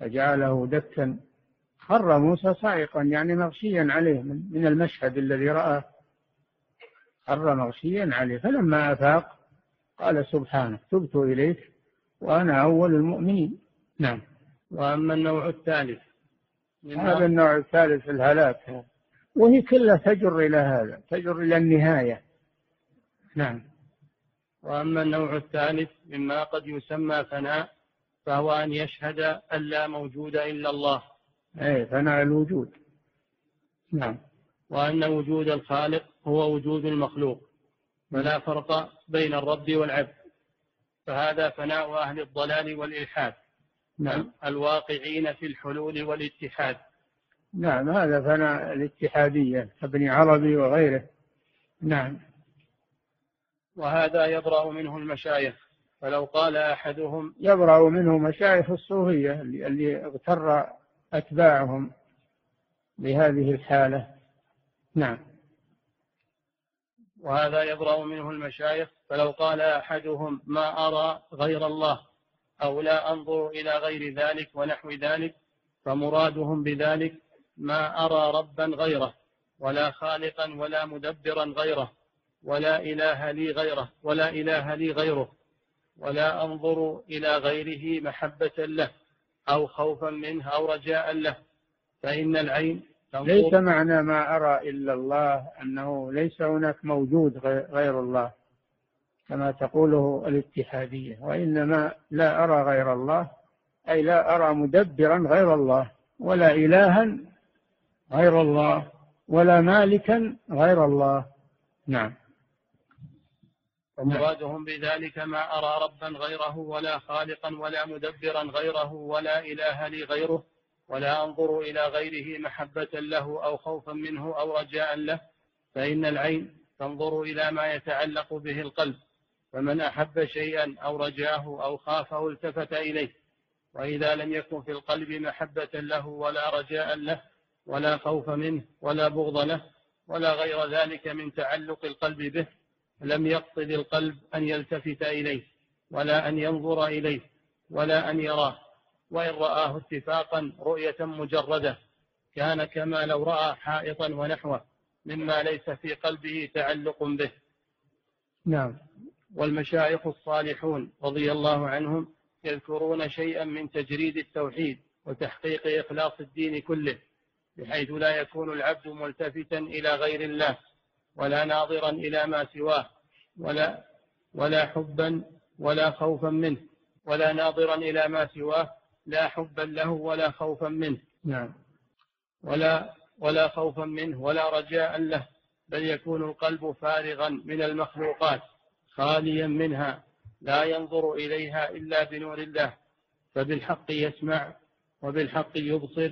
فجعله دكا خر موسى صاعقا يعني مغشيا عليه من المشهد الذي رآه خر مغشيا عليه. فلما أفاق قال سبحانك تبت إليك وأنا أول المؤمنين. نعم. وأما النوع الثالث هذا النوع الثالث الهلاك. وهي كلها تجر إلى هذا تجر إلى النهاية. نعم. وأما النوع الثالث مما قد يسمى فناء فهو أن يشهد أن لا موجود إلا الله. أي فناء الوجود. نعم. وأن وجود الخالق هو وجود المخلوق. فلا فرق بين الرب والعبد. فهذا فناء أهل الضلال والإلحاد. نعم. الواقعين في الحلول والاتحاد. نعم هذا فناء الاتحادية ابن عربي وغيره. نعم. وهذا يبرأ منه المشايخ. فلو قال أحدهم يبرأ منه مشايخ الصوفية اللي اغتر أتباعهم بهذه الحالة. نعم. وهذا يبرأ منه المشايخ. فلو قال أحدهم ما أرى غير الله أو لا أنظر إلى غير ذلك ونحو ذلك فمرادهم بذلك ما أرى ربا غيره ولا خالقا ولا مدبرا غيره ولا إله لي غيره ولا إله لي غيره ولا أنظر إلى غيره محبة له أو خوفا منه أو رجاء له. فإن العين ليس معنى ما أرى إلا الله أنه ليس هناك موجود غير الله. كما تقوله الاتحادية وإنما لا أرى غير الله أي لا أرى مدبرا غير الله ولا إلها غير الله ولا مالكا غير الله. نعم. ومرادهم بذلك ما أرى ربا غيره ولا خالقا ولا مدبرا غيره ولا إله لي غيره ولا أنظر إلى غيره محبة له أو خوفا منه أو رجاء له فإن العين تنظر إلى ما يتعلق به القلب. فمن أحب شيئا أو رجاه أو خافه التفت إليه وإذا لم يكن في القلب محبة له ولا رجاء له ولا خوف منه ولا بغض له ولا غير ذلك من تعلق القلب به لم يقصد القلب أن يلتفت إليه ولا أن ينظر إليه ولا أن يراه. وإن رآه اتفاقا رؤية مجردة كان كما لو رأى حائطا ونحوه مما ليس في قلبه تعلق به. نعم. والمشايخ الصالحون رضي الله عنهم يذكرون شيئا من تجريد التوحيد وتحقيق إخلاص الدين كله بحيث لا يكون العبد ملتفتا إلى غير الله ولا ناظرا إلى ما سواه ولا ولا حبا ولا خوفا منه ولا ناظرا إلى ما سواه لا حبا له ولا خوفا منه. نعم. ولا ولا خوفا منه ولا رجاء له بل يكون القلب فارغا من المخلوقات. خاليا منها لا ينظر إليها إلا بنور الله فبالحق يسمع وبالحق يبصر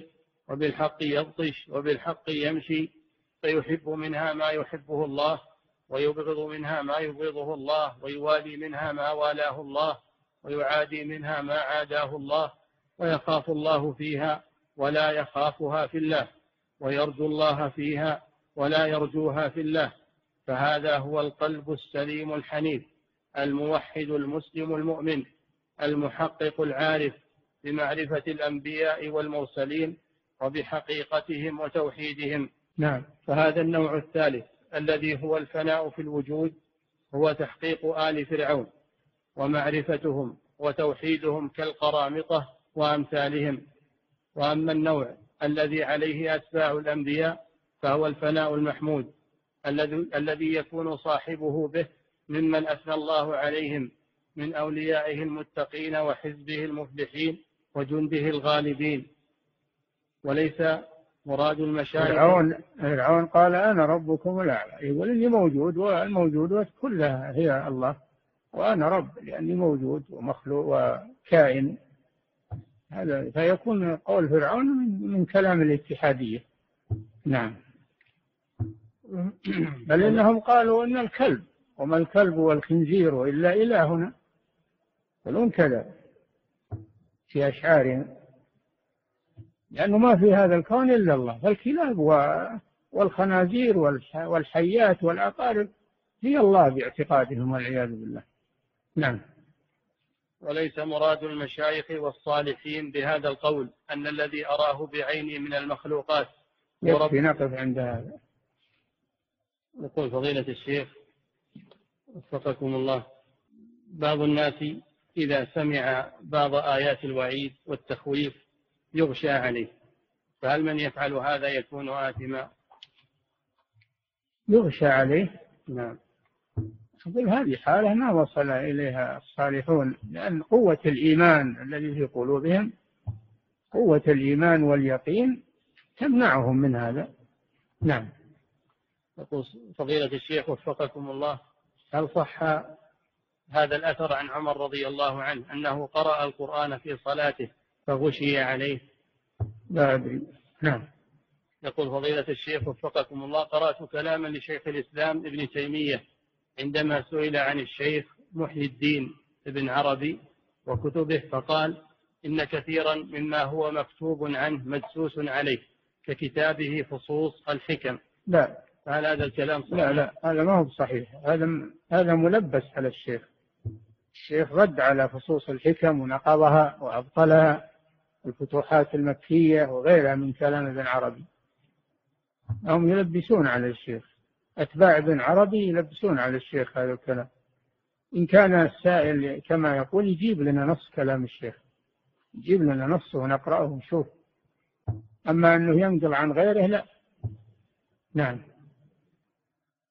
وبالحق يبطش وبالحق يمشي فيحب منها ما يحبه الله ويبغض منها ما يبغضه الله ويوالي منها ما والاه الله ويعادي منها ما عاداه الله ويخاف الله فيها ولا يخافها في الله ويرجو الله فيها ولا يرجوها في الله. فهذا هو القلب السليم الحنيف الموحد المسلم المؤمن المحقق العارف بمعرفة الأنبياء والمرسلين وبحقيقتهم وتوحيدهم. نعم. فهذا النوع الثالث الذي هو الفناء في الوجود هو تحقيق آل فرعون ومعرفتهم وتوحيدهم كالقرامطة وأمثالهم. وأما النوع الذي عليه أتباع الأنبياء فهو الفناء المحمود الذي الذي يكون صاحبه به ممن أثنى الله عليهم من أوليائه المتقين وحزبه المفلحين وجنده الغالبين. وليس مراد المشايخ فرعون فرعون قال أنا ربكم الأعلى. يقول إني موجود والموجودات كلها هي الله. وأنا رب لأني موجود ومخلوق وكائن. هذا فيكون قول فرعون من كلام الاتحادية. نعم. بل إنهم قالوا إن الكلب وما الكلب والخنزير إلا إلهنا. يقولون كذا في أشعارهم لأنه ما في هذا الكون إلا الله فالكلاب والخنازير والحيات والعقارب هي الله باعتقادهم والعياذ بالله. نعم. وليس مراد المشايخ والصالحين بهذا القول أن الذي أراه بعيني من المخلوقات. يكفي نقف عند هذا. يقول فضيلة الشيخ وفقكم الله بعض الناس إذا سمع بعض آيات الوعيد والتخويف يغشى عليه. فهل من يفعل هذا يكون آثما؟ يغشى عليه؟ نعم. أقول هذه حالة ما وصل إليها الصالحون لأن قوة الإيمان الذي في قلوبهم قوة الإيمان واليقين تمنعهم من هذا. نعم. يقول فضيلة الشيخ وفقكم الله هل صح هذا الأثر عن عمر رضي الله عنه أنه قرأ القرآن في صلاته فغشي عليه؟ لا أدري. نعم. يقول فضيلة الشيخ وفقكم الله قرأت كلاما لشيخ الإسلام ابن تيمية عندما سئل عن الشيخ محي الدين ابن عربي وكتبه فقال إن كثيرا مما هو مكتوب عنه مدسوس عليه ككتابه فصوص الحكم. لا. فهل هذا الكلام صحيح؟ لا لا هذا ما هو صحيح. هذا هذا ملبس على الشيخ. الشيخ رد على فصوص الحكم ونقضها وأبطلها الفتوحات المكية وغيرها من كلام ابن عربي. هم يلبسون على الشيخ. أتباع ابن عربي يلبسون على الشيخ هذا الكلام. إن كان السائل كما يقول يجيب لنا نص كلام الشيخ. يجيب لنا نصه ونقرأه ونشوف. أما أنه ينقل عن غيره لا. نعم.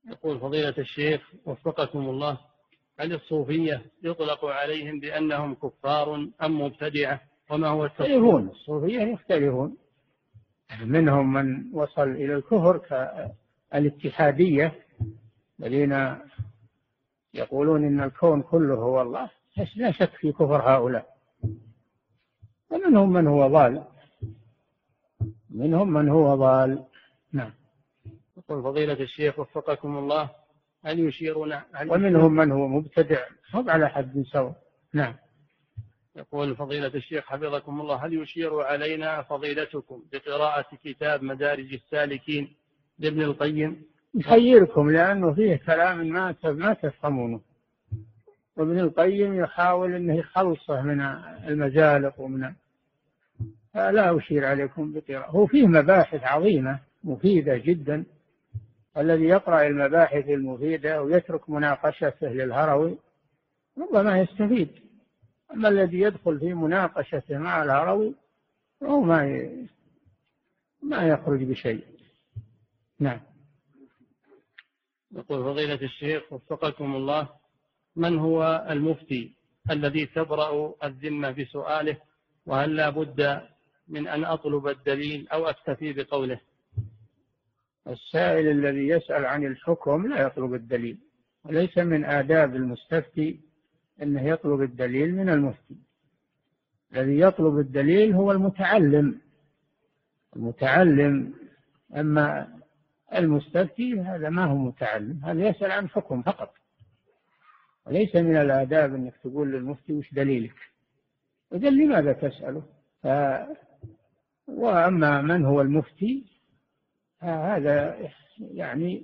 يقول فضيلة الشيخ وفقكم الله هل الصوفية يطلق عليهم بأنهم كفار أم مبتدعة؟ وما هو يختلفون. الصوفية يختلفون. منهم من وصل إلى الكفر كالاتحادية الذين يقولون إن الكون كله هو الله لا شك في كفر هؤلاء. ومنهم من هو ضال. منهم من هو ضال. نعم. يقول فضيلة الشيخ وفقكم الله هل يشيرون هل ومنهم من هو مبتدع هم على حد سواء. نعم. يقول فضيلة الشيخ حفظكم الله هل يشير علينا فضيلتكم بقراءة كتاب مدارج السالكين لابن القيم؟ يخيركم لأنه فيه كلام ما ما تفهمونه. وابن القيم يحاول أنه يخلصه من المزالق ومن لا أشير عليكم بقراءة. هو فيه مباحث عظيمة مفيدة جدا. الذي يقرأ المباحث المفيدة ويترك مناقشته للهروي ربما يستفيد. أما الذي يدخل في مناقشته مع الهروي هو ما ما يخرج بشيء. نعم. يقول فضيلة الشيخ وفقكم الله من هو المفتي الذي تبرأ الذمة بسؤاله وهل لا بد من أن أطلب الدليل أو أكتفي بقوله؟ السائل الذي يسأل عن الحكم لا يطلب الدليل وليس من آداب المستفتي أنه يطلب الدليل من المفتي. الذي يطلب الدليل هو المتعلم. المتعلم أما المستفتي هذا ما هو متعلم هذا يسأل عن حكم فقط. وليس من الآداب أنك تقول للمفتي وش دليلك؟ إذا لماذا تسأله؟ ف... وأما من هو المفتي هذا يعني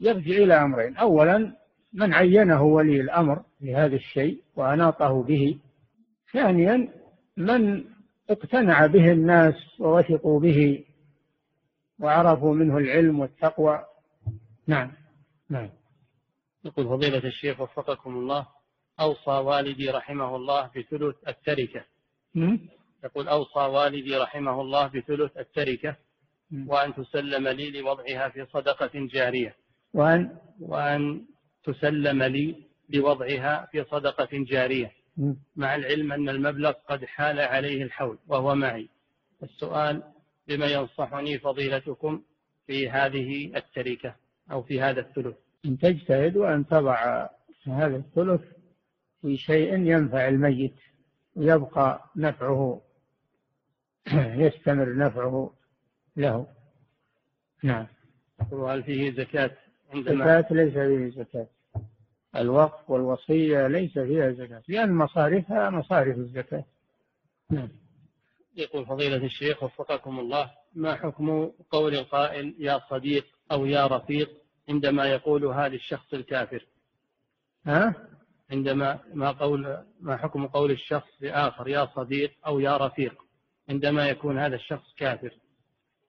يرجع إلى أمرين. أولا من عينه ولي الأمر لهذا الشيء وأناطه به. ثانيا من اقتنع به الناس ووثقوا به وعرفوا منه العلم والتقوى. نعم. نعم. يقول فضيلة الشيخ وفقكم الله أوصى والدي رحمه الله بثلث التركة. يقول أوصى والدي رحمه الله بثلث التركة. وأن تسلم لي لوضعها في صدقة جارية. وأن؟ وأن تسلم لي لوضعها في صدقة جارية. مع العلم أن المبلغ قد حال عليه الحول وهو معي. السؤال بما ينصحني فضيلتكم في هذه التركة أو في هذا الثلث؟ أن تجتهد وأن تضع هذا الثلث في شيء ينفع الميت ويبقى نفعه يستمر نفعه. له. نعم. وهل فيه زكاة عندما زكاة ليس فيه زكاة. الوقف والوصية ليس فيها زكاة. لأن مصارفها مصارف الزكاة. نعم. يقول فضيلة الشيخ وفقكم الله ما حكم قول القائل يا صديق أو يا رفيق عندما يقولها للشخص الكافر؟ ها؟ عندما ما قول ما حكم قول الشخص لآخر يا صديق أو يا رفيق عندما يكون هذا الشخص كافر؟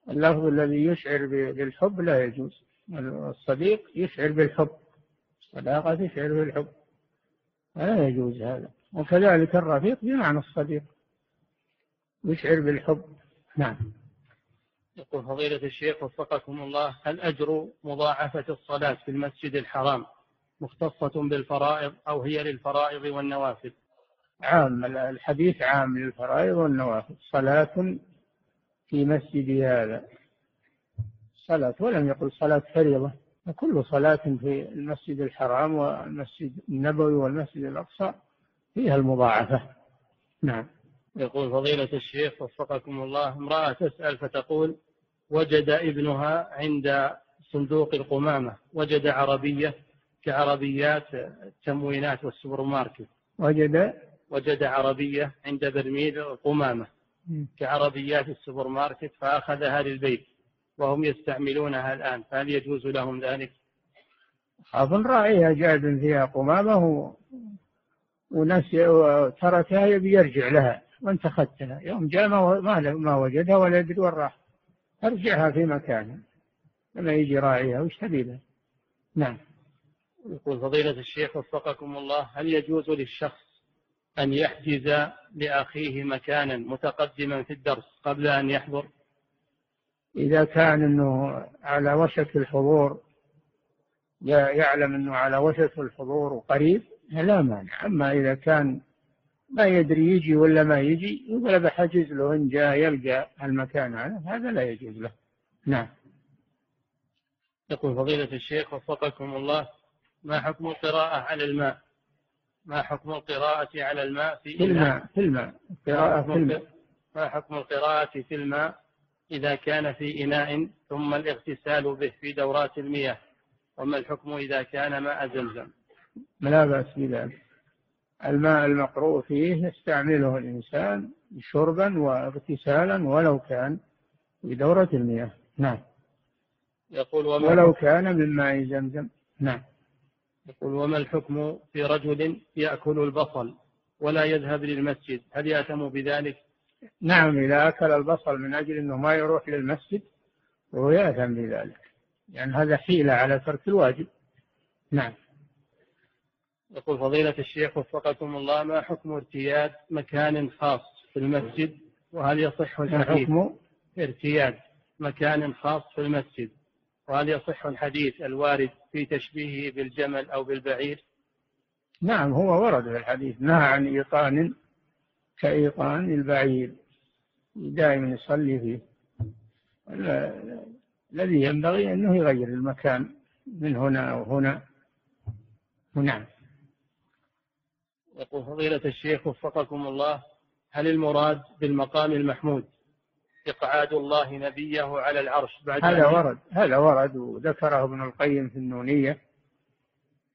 اللفظ الذي يشعر بالحب لا يجوز. الصديق يشعر بالحب الصداقة تشعر بالحب. لا يجوز هذا. وكذلك الرفيق بمعنى الصديق يشعر بالحب. نعم. يقول فضيلة الشيخ وفقكم الله هل أجر مضاعفة الصلاة في المسجد الحرام مختصة بالفرائض أو هي للفرائض والنوافل؟ عام الحديث عام للفرائض والنوافل. صلاة في مسجد هذا. صلاة ولم يقل صلاة فريضة وكل صلاة في المسجد الحرام والمسجد النبوي والمسجد الأقصى فيها المضاعفة. نعم. يقول فضيلة الشيخ وفقكم الله امرأة تسأل فتقول وجد ابنها عند صندوق القمامة وجد عربية كعربيات التموينات والسوبر ماركت. وجد وجد عربية عند برميل القمامة. كعربيات السوبر ماركت فأخذها للبيت وهم يستعملونها الآن فهل يجوز لهم ذلك؟ أظن رأيها جاد فيها قمامة و... وناس تركها يبي يرجع لها وانت أخذتها يوم جاء ما ما وجدها ولا يدري وين راح. ارجعها في مكانها لما يجي راعيها وش تبي نعم. يقول فضيلة الشيخ وفقكم الله هل يجوز للشخص أن يحجز لأخيه مكانا متقدما في الدرس قبل أن يحضر؟ إذا كان أنه على وشك الحضور يعلم أنه على وشك الحضور وقريب لا مانع. أما إذا كان ما يدري يجي ولا ما يجي يقول بحجز له إن جاء يلقى المكان هذا هذا لا يجوز له. نعم. يقول فضيلة الشيخ وفقكم الله ما حكم القراءة على الماء؟ ما حكم القراءة على الماء في, في الماء في الماء قراءة في الماء. ما حكم القراءة في الماء إذا كان في إناء ثم الاغتسال به في دورات المياه؟ وما الحكم إذا كان ماء زمزم؟ لا بأس بذلك. الماء المقروء فيه يستعمله الإنسان شربا واغتسالا ولو كان في دورة المياه. نعم. يقول وما ولو كان من ماء زمزم. نعم. يقول وما الحكم في رجل يأكل البصل ولا يذهب للمسجد؟ هل يأتم بذلك؟ نعم إذا أكل البصل من أجل أنه ما يروح للمسجد وهو يأثم بذلك يعني هذا حيلة على ترك الواجب. نعم. يقول فضيلة الشيخ وفقكم الله ما حكم ارتياد مكان خاص في المسجد؟ وهل يصح الحديث حكم؟ ارتياد مكان خاص في المسجد. وهل يصح الحديث الوارد في تشبيهه بالجمل أو بالبعير؟ نعم هو ورد في الحديث نهى عن إيقان كإيقان البعير. دائما يصلي فيه. الذي ينبغي أنه يغير المكان من هنا أو هنا. نعم. يقول فضيلة الشيخ وفقكم الله هل المراد بالمقام المحمود؟ إقعاد الله نبيه على العرش بعد هذا ورد هذا ورد وذكره ابن القيم في النونية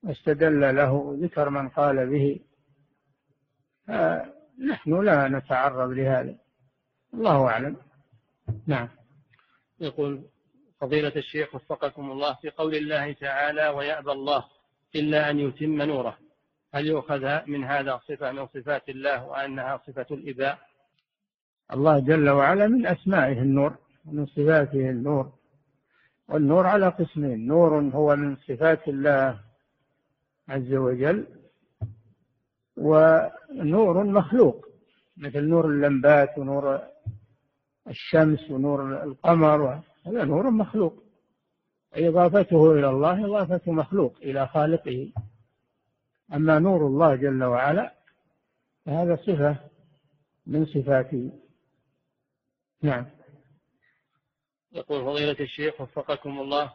واستدل له ذكر من قال به. نحن لا نتعرض لهذا. الله أعلم. نعم. يقول فضيلة الشيخ وفقكم الله في قول الله تعالى ويأبى الله إلا أن يتم نوره. هل يؤخذ من هذا صفة من صفات الله وأنها صفة الإباء؟ الله جل وعلا من أسمائه النور ومن صفاته النور. والنور على قسمين نور هو من صفات الله عز وجل ونور مخلوق مثل نور اللمبات ونور الشمس ونور القمر هذا نور مخلوق. إضافته إلى الله إضافة مخلوق إلى خالقه. أما نور الله جل وعلا فهذا صفة من صفاته. نعم. يقول فضيلة الشيخ وفقكم الله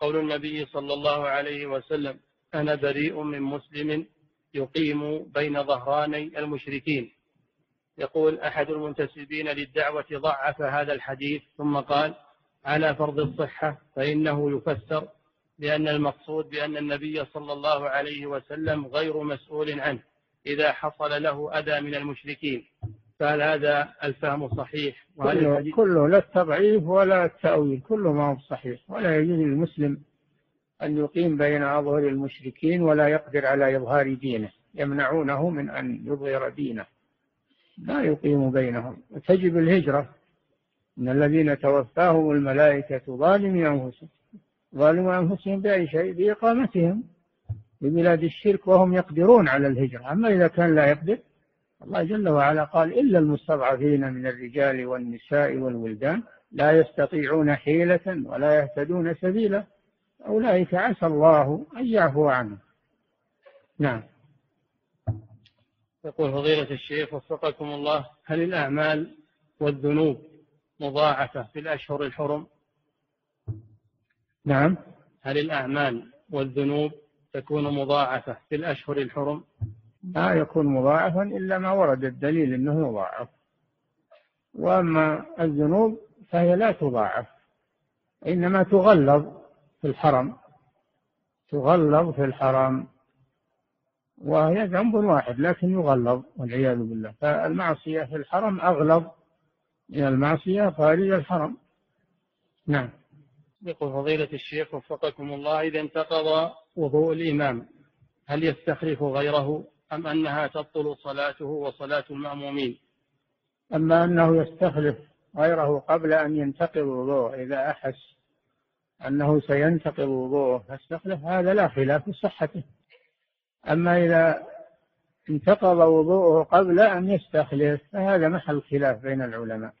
قول النبي صلى الله عليه وسلم أنا بريء من مسلم يقيم بين ظهراني المشركين. يقول أحد المنتسبين للدعوة ضعف هذا الحديث ثم قال على فرض الصحة فإنه يفسر لأن المقصود بأن النبي صلى الله عليه وسلم غير مسؤول عنه إذا حصل له أذى من المشركين. فهل هذا الفهم صحيح؟ كله, كله لا التضعيف ولا التأويل كله ما هو صحيح. ولا يجوز للمسلم أن يقيم بين أظهر المشركين ولا يقدر على إظهار دينه. يمنعونه من أن يظهر دينه. لا يقيم بينهم. وتجب الهجرة. من الذين توفاهم الملائكة ظالمي أنفسهم. ظالموا أنفسهم بأي شيء؟ بإقامتهم. في بلاد الشرك وهم يقدرون على الهجرة. أما إذا كان لا يقدر الله جل وعلا قال إلا المستضعفين من الرجال والنساء والولدان لا يستطيعون حيلة ولا يهتدون سبيلا. أولئك عسى الله أن يعفو عنهم. نعم. يقول فضيلة الشيخ وفقكم الله هل الأعمال والذنوب مضاعفة في الأشهر الحرم؟ نعم. هل الأعمال والذنوب تكون مضاعفة في الأشهر الحرم؟ لا يكون مضاعفا إلا ما ورد الدليل أنه يضاعف وأما الذنوب فهي لا تضاعف إنما تغلظ في الحرم تغلظ في الحرم وهي ذنب واحد لكن يغلظ والعياذ بالله. فالمعصية في الحرم أغلظ من المعصية خارج الحرم. نعم. يقول فضيلة الشيخ وفقكم الله إذا انتقض وضوء الإمام هل يستخلف غيره؟ أم أنها تبطل صلاته وصلاة المأمومين؟ أما أنه يستخلف غيره قبل أن ينتقض وضوءه إذا أحس أنه سينتقض وضوءه فاستخلف هذا لا خلاف في صحته. أما إذا انتقض وضوءه قبل أن يستخلف فهذا محل خلاف بين العلماء.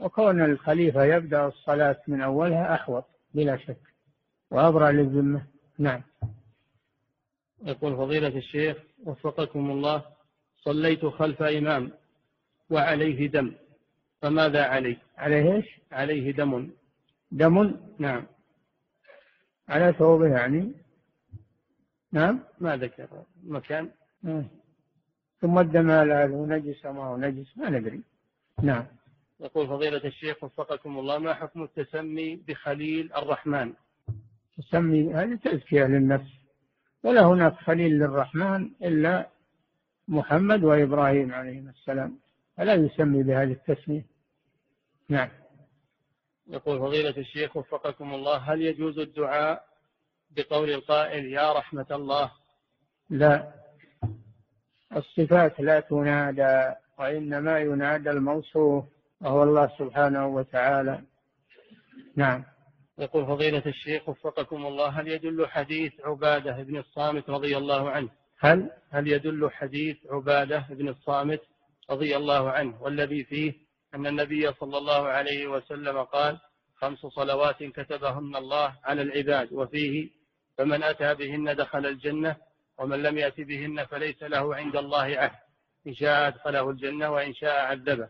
وكون الخليفة يبدأ الصلاة من أولها أحوط بلا شك وأبرأ للذمة. نعم. يقول فضيلة الشيخ وفقكم الله صليت خلف إمام وعليه دم. فماذا عليه؟ عليه إيش؟ عليه دم. دم؟ نعم. على ثوبه يعني؟ نعم. ما ذكر مكان. آه. ثم الدم هذا نجس ما هو نجس؟ ما ندري. نعم. يقول فضيلة الشيخ وفقكم الله ما حكم التسمي بخليل الرحمن؟ تسمي هذه تزكية للنفس. ولا هناك خليل للرحمن إلا محمد وإبراهيم عليهما السلام. فلا يسمي بهذه التسمية؟ نعم. يقول فضيلة الشيخ وفقكم الله هل يجوز الدعاء بقول القائل يا رحمة الله؟ لا. الصفات لا تنادى وإنما ينادى الموصوف وهو الله سبحانه وتعالى. نعم. يقول فضيلة الشيخ وفقكم الله هل يدل حديث عبادة بن الصامت رضي الله عنه؟ هل؟ هل يدل حديث عبادة بن الصامت رضي الله عنه؟ والذي فيه أن النبي صلى الله عليه وسلم قال خمس صلوات كتبهن الله على العباد وفيه فمن أتى بهن دخل الجنة ومن لم يأت بهن فليس له عند الله عهد إن شاء أدخله الجنة وإن شاء عذبه.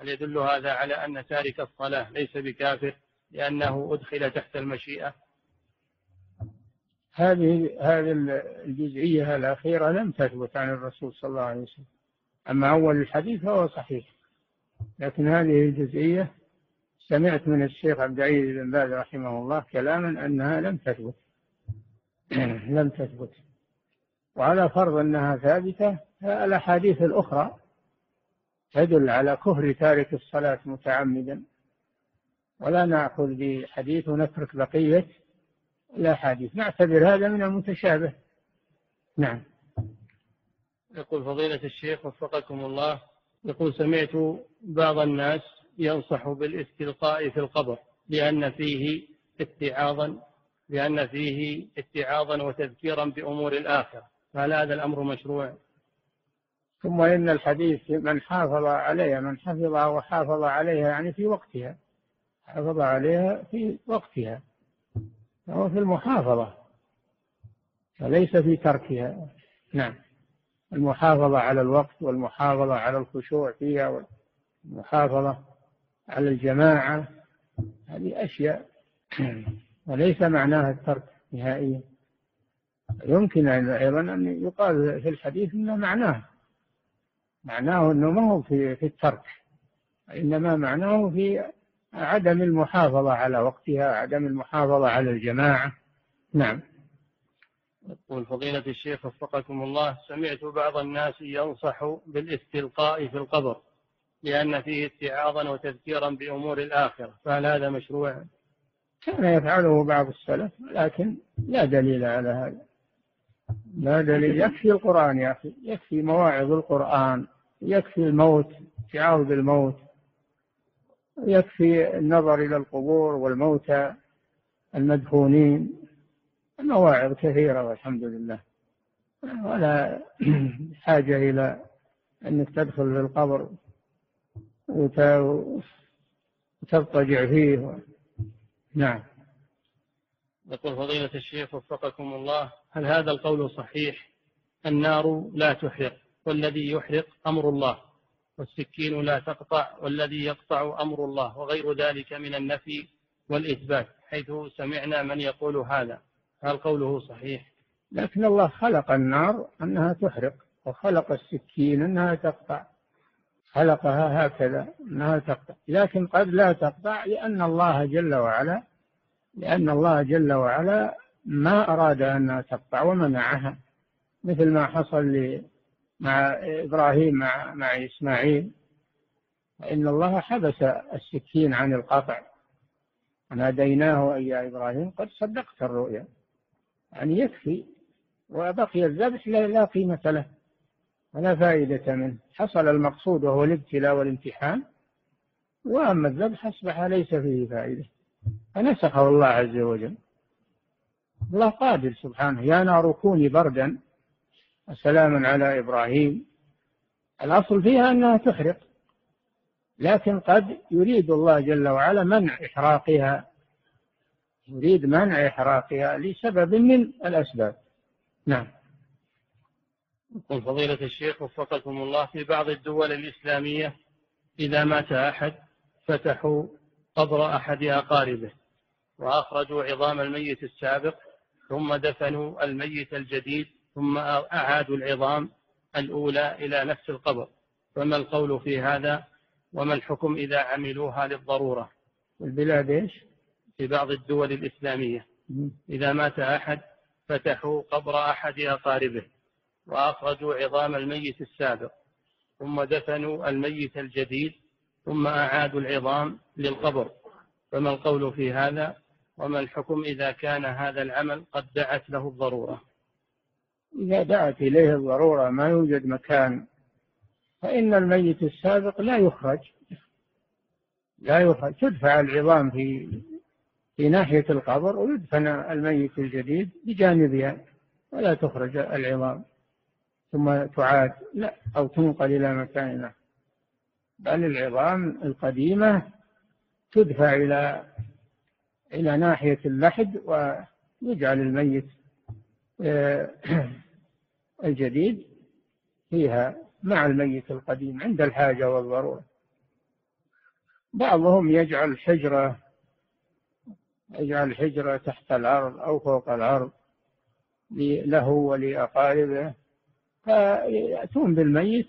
هل يدل هذا على أن تارك الصلاة ليس بكافر؟ لأنه أدخل تحت المشيئة. هذه هذه الجزئية الأخيرة لم تثبت عن الرسول صلى الله عليه وسلم. أما أول الحديث فهو صحيح. لكن هذه الجزئية سمعت من الشيخ عبد العزيز بن باز رحمه الله كلاما أنها لم تثبت. لم تثبت. وعلى فرض أنها ثابتة فالأحاديث الأخرى تدل على كفر تارك الصلاة متعمدا. ولا نأخذ بحديث ونترك بقية الأحاديث نعتبر هذا من المتشابه. نعم. يقول فضيلة الشيخ وفقكم الله يقول سمعت بعض الناس ينصح بالاستلقاء في القبر لأن فيه اتعاظا لأن فيه اتعاظا وتذكيرا بأمور الآخرة. فهل هذا الأمر مشروع؟ ثم إن الحديث من حافظ عليها من حفظها وحافظ عليها يعني في وقتها. حافظ عليها في وقتها. فهو في المحافظة وليس في تركها. نعم. المحافظة على الوقت والمحافظة على الخشوع فيها والمحافظة على الجماعة هذه أشياء. وليس معناها الترك نهائيا. يمكن أيضا أن يقال في الحديث أن معناه. معناه أنه ما هو في, في الترك إنما معناه في عدم المحافظة على وقتها عدم المحافظة على الجماعة. نعم. يقول فضيلة الشيخ وفقكم الله سمعت بعض الناس ينصح بالاستلقاء في القبر لأن فيه اتعاظا وتذكيرا بأمور الآخرة فهل هذا مشروع؟ كان يفعله بعض السلف لكن لا دليل على هذا. لا دليل. يكفي القرآن يا أخي يكفي مواعظ القرآن يكفي الموت اتعاظ بالموت يكفي النظر إلى القبور والموتى المدفونين المواعظ كثيرة والحمد لله. ولا حاجة إلى أنك تدخل في القبر وتضطجع فيه. نعم. يقول فضيلة الشيخ وفقكم الله هل هذا القول صحيح؟ النار لا تحرق والذي يحرق أمر الله. والسكين لا تقطع والذي يقطع أمر الله وغير ذلك من النفي والإثبات حيث سمعنا من يقول هذا. هل قوله صحيح؟ لكن الله خلق النار أنها تحرق وخلق السكين أنها تقطع خلقها هكذا أنها تقطع. لكن قد لا تقطع لأن الله جل وعلا لأن الله جل وعلا ما أراد أنها تقطع ومنعها مثل ما حصل مع إبراهيم مع, مع إسماعيل. فإن الله حبس السكين عن القطع. وناديناه أي إبراهيم قد صدقت الرؤيا. يعني يكفي وبقي الذبح لا قيمة له ولا فائدة منه. حصل المقصود وهو الابتلاء والامتحان. وأما الذبح أصبح ليس فيه فائدة. فنسخه الله عز وجل. الله قادر سبحانه. يا نار كوني بردا. وسلاما على إبراهيم. الأصل فيها أنها تحرق لكن قد يريد الله جل وعلا منع إحراقها يريد منع إحراقها لسبب من الأسباب. نعم. يقول فضيلة الشيخ وفقكم الله في بعض الدول الإسلامية إذا مات أحد فتحوا قبر أحد أقاربه وأخرجوا عظام الميت السابق ثم دفنوا الميت الجديد ثم أعادوا العظام الأولى إلى نفس القبر. فما القول في هذا؟ وما الحكم إذا عملوها للضرورة؟ البلاد إيش؟ في بعض الدول الإسلامية. إذا مات أحد فتحوا قبر أحد أقاربه وأخرجوا عظام الميت السابق ثم دفنوا الميت الجديد ثم أعادوا العظام للقبر. فما القول في هذا؟ وما الحكم إذا كان هذا العمل قد دعت له الضرورة؟ إذا دعت إليه الضرورة ما يوجد مكان فإن الميت السابق لا يخرج لا يخرج. تدفع العظام في في ناحية القبر ويدفن الميت الجديد بجانبها ولا تخرج العظام. ثم تعاد لا أو تنقل إلى مكان بل العظام القديمة تدفع إلى إلى ناحية اللحد ويجعل الميت الجديد فيها مع الميت القديم عند الحاجة والضرورة. بعضهم يجعل حجرة يجعل حجرة تحت الأرض أو فوق الأرض له ولأقاربه فيأتون بالميت